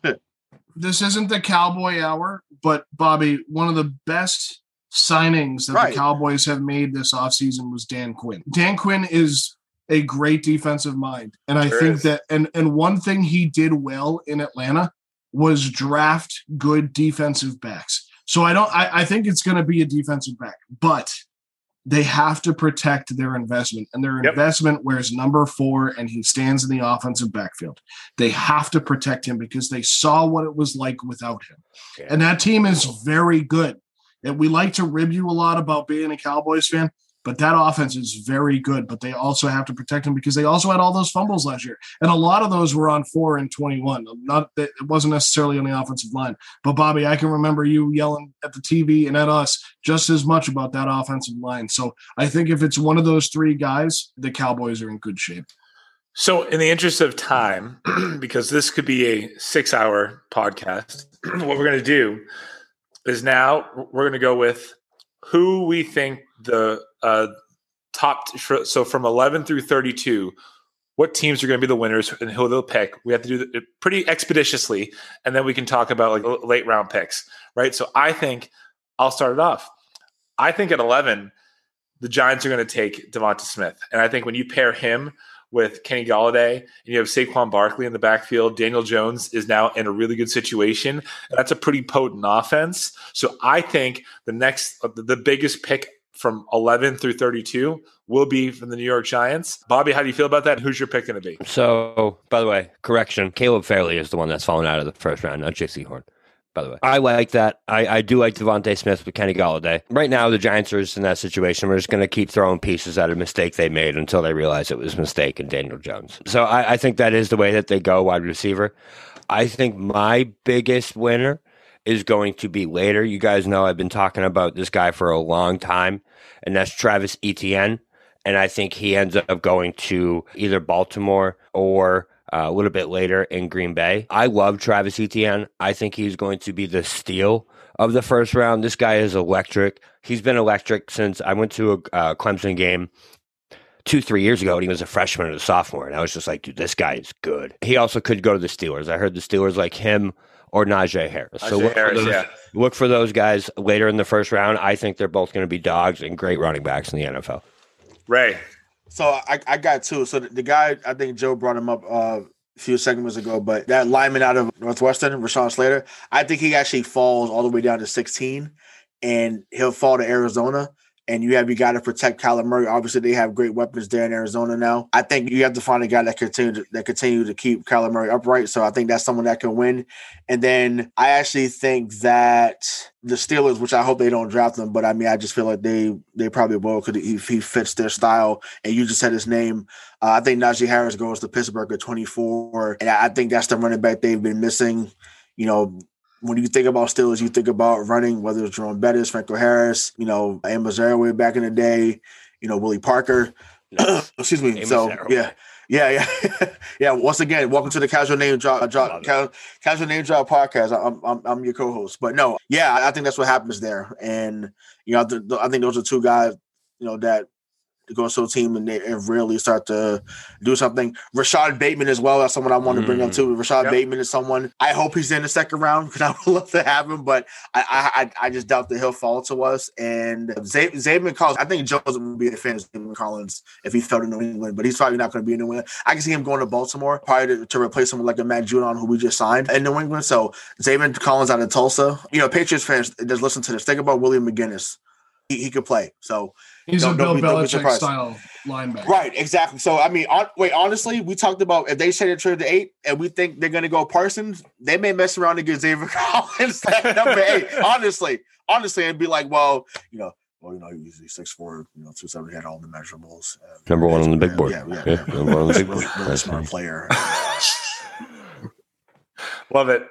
This isn't the Cowboy hour, but Bobby, one of the best signings that Right. the Cowboys have made this offseason was Dan Quinn. Dan Quinn is a great defensive mind. And I Sure think is. that and and one thing he did well in Atlanta was draft good defensive backs. So I don't I, I think it's gonna be a defensive back, but they have to protect their investment, and their Yep. investment wears number four, and he stands in the offensive backfield. They have to protect him because they saw what it was like without him. Yeah. And that team is very good. And we like to rib you a lot about being a Cowboys fan, but that offense is very good. But they also have to protect him because they also had all those fumbles last year. And a lot of those were on four and 21. Not it wasn't necessarily on the offensive line. But Bobby, I can remember you yelling at the TV and at us just as much about that offensive line. So I think if it's one of those three guys, the Cowboys are in good shape. So, in the interest of time, [CLEARS THROAT] because this could be a six-hour podcast, [CLEARS THROAT] what we're going to do is now we're going to go with who we think the uh, top. So, from eleven through thirty-two, what teams are going to be the winners and who they'll pick. We have to do it pretty expeditiously, and then we can talk about like late round picks, right? So, I think I'll start it off. I think at eleven, the Giants are going to take DeVonta Smith, and I think when you pair him with Kenny Golladay, and you have Saquon Barkley in the backfield. Daniel Jones is now in a really good situation. That's a pretty potent offense. So I think the next, the biggest pick from 11 through 32 will be from the New York Giants. Bobby, how do you feel about that? Who's your pick going to be? So, by the way, correction: Caleb Farley is the one that's fallen out of the first round, not Jaycee Horn. By the way, I like that. I, I do like DeVonta Smith with Kenny Golladay. Right now, the Giants are just in that situation. We're just going to keep throwing pieces at a mistake they made until they realize it was a mistake in Daniel Jones. So I, I think that is the way that they go wide receiver. I think my biggest winner is going to be later. You guys know I've been talking about this guy for a long time, and that's Travis Etienne. And I think he ends up going to either Baltimore or uh, a little bit later in Green Bay. I love Travis Etienne. I think he's going to be the steal of the first round. This guy is electric. He's been electric since I went to a uh, Clemson game two, three years ago, and he was a freshman and a sophomore. And I was just like, dude, this guy is good. He also could go to the Steelers. I heard the Steelers like him or Najee Harris. Isaiah look, Harris, for those, yeah. look for those guys later in the first round. I think they're both going to be dogs and great running backs in the NFL. Ray. So I, I got two. So the, the guy, I think Joe brought him up uh, a few segments ago, but that lineman out of Northwestern, Rashawn Slater, I think he actually falls all the way down to 16 and he'll fall to Arizona. And you have you got to protect Kyler Murray. Obviously, they have great weapons there in Arizona now. I think you have to find a guy that continue to, that continue to keep Kyler Murray upright. So I think that's someone that can win. And then I actually think that the Steelers, which I hope they don't draft them, but I mean, I just feel like they they probably will because if he fits their style. And you just said his name. Uh, I think Najee Harris goes to Pittsburgh at 24, and I think that's the running back they've been missing. You know, when you think about Steelers, you think about running, whether it's Jerome Bettis, Franco Harris, you know, Amos way back in the day, you know, Willie Parker. [CLEARS THROAT] Excuse me. Amos so yeah. Yeah, yeah, [LAUGHS] yeah. Once again, welcome to the Casual Name Drop, drop ca- Casual Name Drop podcast. I'm, I'm, I'm your co-host, but no, yeah, I- I think that's what happens there, and you know, I, th- I think those are two guys, you know, that go to a team and they and really start to do something. Rashod Bateman as well. That's someone I want to bring up Mm. too. Rashod Yep. Bateman is someone I hope he's in the second round because [LAUGHS] I would love to have him, but I I, I just doubt that he'll fall to us. And Zay- Zaven Collins, I think Jones would be a fan of Zaven Collins if he fell to New England, but he's probably not going to be in New England. I can see him going to Baltimore, probably to, to replace someone like a Matt Judon who we just signed in New England. So Zaven Collins out of Tulsa. You know, Patriots fans, just listen to this. Think about William McGinest. He, he could play. So He's Don't- a Bill don't be- don't be Belichick style linebacker. Right, exactly. So I mean, on, wait, honestly, we talked about if they say they trade to eight, and we think they're going to go Parsons, they may mess around and get Xavier [LAUGHS] Collins at number eight. [LAUGHS] honestly, honestly, and be like, well, you know, well, you know, he's he's six four, you know, two seventy had all the measurables. Uh, Number one on the big board. Yeah, yeah, Yeah, yeah. number one on the big board. really That's smart player. [LAUGHS] Love it.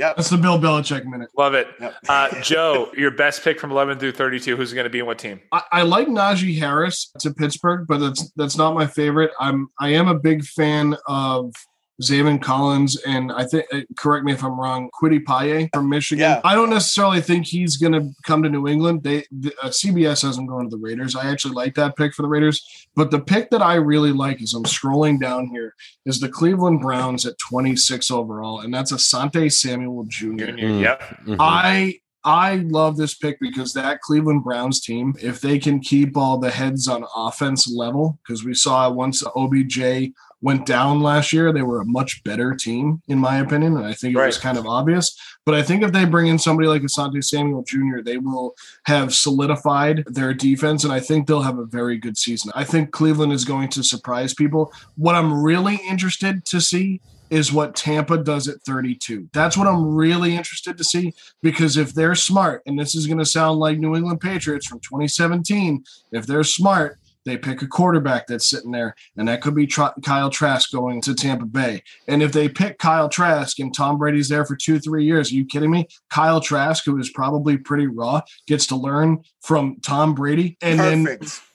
Yep. That's the Bill Belichick minute. Love it. Yep. Uh, Joe, your best pick from 11 through 32. Who's going to be in what team? I, I like Najee Harris to Pittsburgh, but that's that's not my favorite. I'm I am a big fan of Zaven Collins and I think uh, correct me if I'm wrong, Kwity Paye from Michigan. Yeah. I don't necessarily think he's going to come to New England. They the, uh, CBS has him going to the Raiders. I actually like that pick for the Raiders, but the pick that I really like is I'm scrolling down here is the Cleveland Browns at 26 overall, and that's Asante Samuel Jr. Junior. Mm. Yep. Mhm. I I love this pick because that Cleveland Browns team, if they can keep all the heads on offense level, because we saw once OBJ went down last year, they were a much better team, in my opinion. And I think it was kind of obvious. But I think if they bring in somebody like Asante Samuel Jr., they will have solidified their defense. And I think they'll have a very good season. I think Cleveland is going to surprise people. What I'm really interested to see is what Tampa does at 32. That's what I'm really interested to see because if they're smart, and this is going to sound like New England Patriots from 2017, if they're smart, they pick a quarterback that's sitting there, and that could be Tra- Kyle Trask going to Tampa Bay. And if they pick Kyle Trask and Tom Brady's there for two, three years, are you kidding me? Kyle Trask, who is probably pretty raw, gets to learn from Tom Brady, and then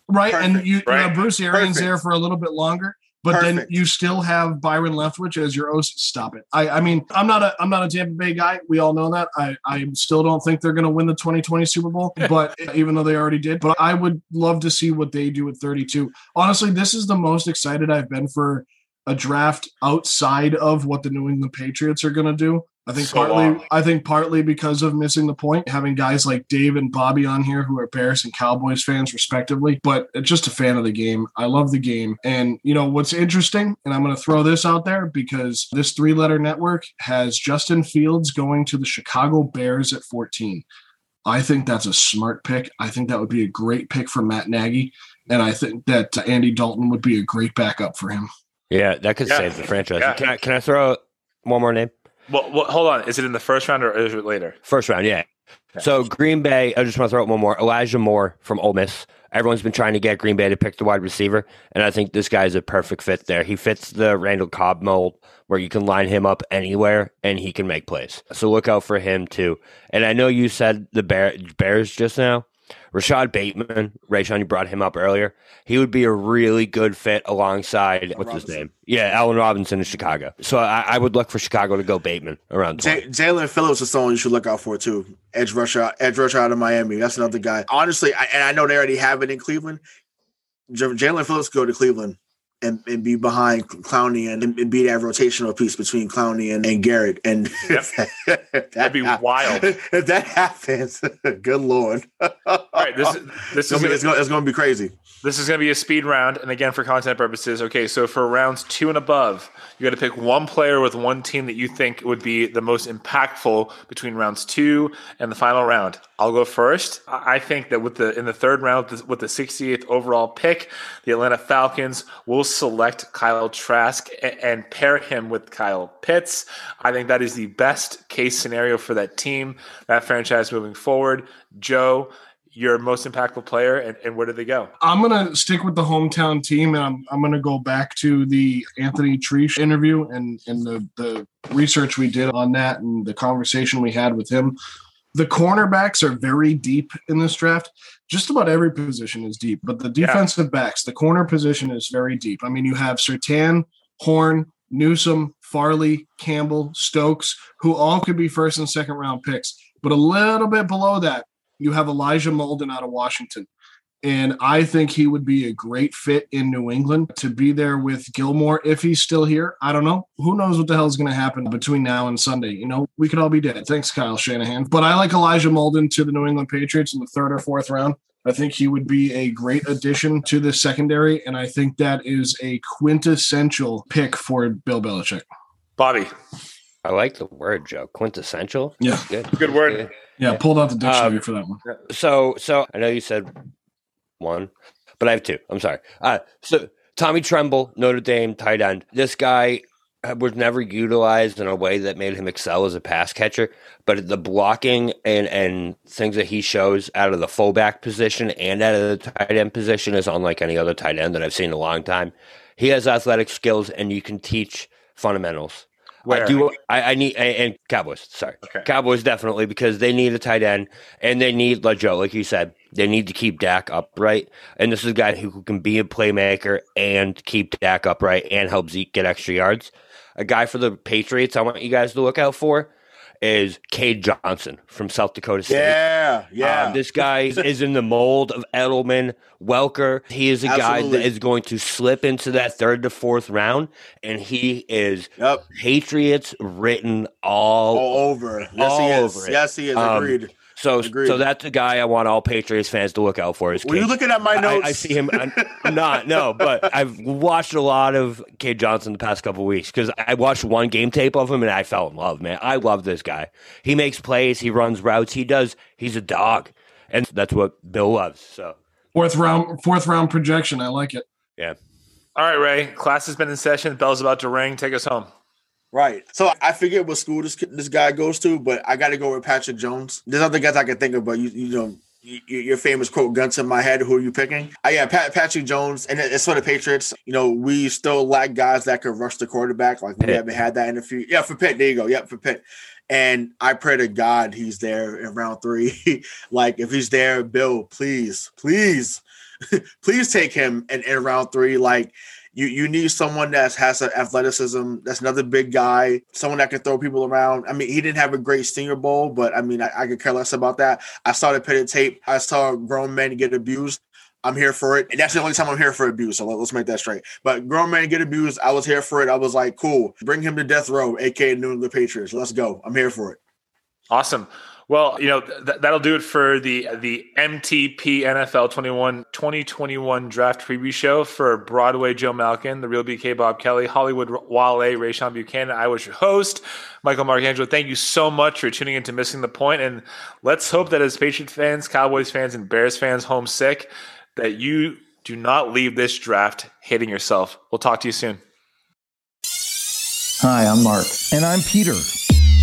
right, and Perfect. you, you Right. have Bruce Arians Perfect. there for a little bit longer. But then you still have Byron Leftwich as your OC. Stop it. I, I mean, I'm not a I'm not a Tampa Bay guy. We all know that. I, I still don't think they're going to win the 2020 Super Bowl, [LAUGHS] but even though they already did, but I would love to see what they do at 32. Honestly, this is the most excited I've been for a draft outside of what the New England Patriots are going to do. I think So partly long. I think partly because of missing the point, having guys like Dave and Bobby on here who are Bears and Cowboys fans respectively, but just a fan of the game. I love the game. And you know what's interesting, and I'm going to throw this out there because this three-letter network has Justin Fields going to the Chicago Bears at 14. I think that's a smart pick. I think that would be a great pick for Matt Nagy, and I think that Andy Dalton would be a great backup for him. Yeah, that could Yeah. save the franchise. Yeah. Can I can I throw one more name? Well, well, hold on. Is it in the first round or is it later? First round, yeah. So Green Bay, I just want to throw out one more. Elijah Moore from Ole Miss. Everyone's been trying to get Green Bay to pick the wide receiver, and I think this guy's a perfect fit there. He fits the Randall Cobb mold where you can line him up anywhere and he can make plays. So look out for him too. And I know you said the Bear, Bears just now. Rashod Bateman, Rayshawn, you brought him up earlier. He would be a really good fit alongside what's his name? Yeah, Allen Robinson in Chicago. So I, I would look for Chicago to go Bateman around 20. J- Jaelan Phillips is someone you should look out for too. Edge rusher, edge rusher out of Miami. That's another guy. Honestly, I, and I know they already have it in Cleveland. J- Jaelan Phillips could go to Cleveland and, and be behind Clowney and, and be that rotational piece between Clowney and, and Garrett. And Yep. [LAUGHS] That'd be wild. [LAUGHS] If that happens, [LAUGHS] good lord. All right, this is this is gonna, gonna, it's, gonna, it's gonna be crazy. this is going to be a speed round, and again for content purposes. Okay, so for rounds two and above, you got to pick one player with one team that you think would be the most impactful between rounds two and the final round. I'll go first. I think that with the in the third round with the- 68th overall pick, the Atlanta Falcons will select Kyle Trask and pair him with Kyle Pitts. I think that is the best case scenario for that team, that franchise moving forward. Joe, your most impactful player, and, and where did they go? I'm gonna stick with the hometown team, and I'm, I'm gonna go back to the Anthony Treash interview and and the the research we did on that and the conversation we had with him. The cornerbacks are very deep in this draft. Just about every position is deep, but the Yeah. defensive backs, the corner position is very deep. I mean, you have Surtain, Horn, Newsome, Farley, Campbell, Stokes, who all could be first and second round picks. But a little bit below that, you have Elijah Molden out of Washington. And I think he would be a great fit in New England to be there with Gilmore if he's still here. I don't know. Who knows what the hell is going to happen between now and Sunday? You know, we could all be dead. Thanks, Kyle Shanahan. But I like Elijah Molden to the New England Patriots in the third or fourth round. I think he would be a great addition to the secondary. And I think that is a quintessential pick for Bill Belichick. Bobby, I like the word, Joe. Quintessential. Yeah. That's good. good word. Yeah, pulled out the dictionary Um, for that one. So, so I know you said one, but I have two. I'm sorry. Uh, so Tommy Tremble, Notre Dame tight end. This guy was never utilized in a way that made him excel as a pass catcher, but the blocking and and things that he shows out of the fullback position and out of the tight end position is unlike any other tight end that I've seen in a long time. He has athletic skills, and you can teach fundamentals. Where? I do. I, I need and Cowboys. Sorry, Okay. Cowboys definitely because they need a tight end and they need like Joe, like you said, they need to keep Dak upright. And this is a guy who can be a playmaker and keep Dak upright and help Zeke get extra yards. A guy for the Patriots, I want you guys to look out for is Cade Johnson from South Dakota State. Yeah, yeah. Um, this guy [LAUGHS] is in the mold of Edelman, Welker. He is a guy that is going to slip into that third to fourth round, and he is yep. Patriots written all. All over. Yes, all he is. over it. Yes, he is. Um, Agreed. So, agreed. so that's the guy I want all Patriots fans to look out for. Is Were you looking at my I, notes? I see him. I'm, I'm not no, but [LAUGHS] I've watched a lot of Cade Johnson the past couple weeks because I watched one game tape of him and I fell in love. Man, I love this guy. He makes plays. He runs routes. He does. He's a dog, and that's what Bill loves. So Fourth round, fourth round projection. I like it. yeah. All right, Ray. Class has been in session. Bell's about to ring. Take us home. Right. So I forget what school this this guy goes to, but I got to go with Patrick Jones. There's other guys I can think of, but you you know your famous quote "guns in my head." Who are you picking? Uh, yeah, Pat, Patrick Jones, and it- it's for the Patriots. You know, we still lack guys that could rush the quarterback. Like we haven't had that in a few. Yeah, for Pitt. There you go. Yep, for Pitt. And I pray to God he's there in round three. [LAUGHS] like if he's there, Bill, please, please, [LAUGHS] please take him in, in round three. Like you you need someone that has athleticism. That's another big guy, someone that can throw people around. I mean, he didn't have a great Senior Bowl, but I mean, I, I could care less about that. I saw the pitted tape. I saw grown men get abused. I'm here for it. And that's the only time I'm here for abuse. So let, us make that straight. But grown men get abused. I was here for it. I was like, cool. Bring him to death row, aka New England Patriots. Let's go. I'm here for it. Awesome. Well, you know, th- that'll do it for the the MTP NFL 21 2021 draft preview show for Broadway Joe Malkin, the real BK Bob Kelly, Hollywood Wale, Rayshawn Buchanan. I was your host, Michael Marcangelo. Thank you so much for tuning in to Missing the Point. And let's hope that as Patriot fans, Cowboys fans, and Bears fans homesick, that you do not leave this draft hating yourself. We'll talk to you soon. Hi, I'm Mark. And I'm Peter.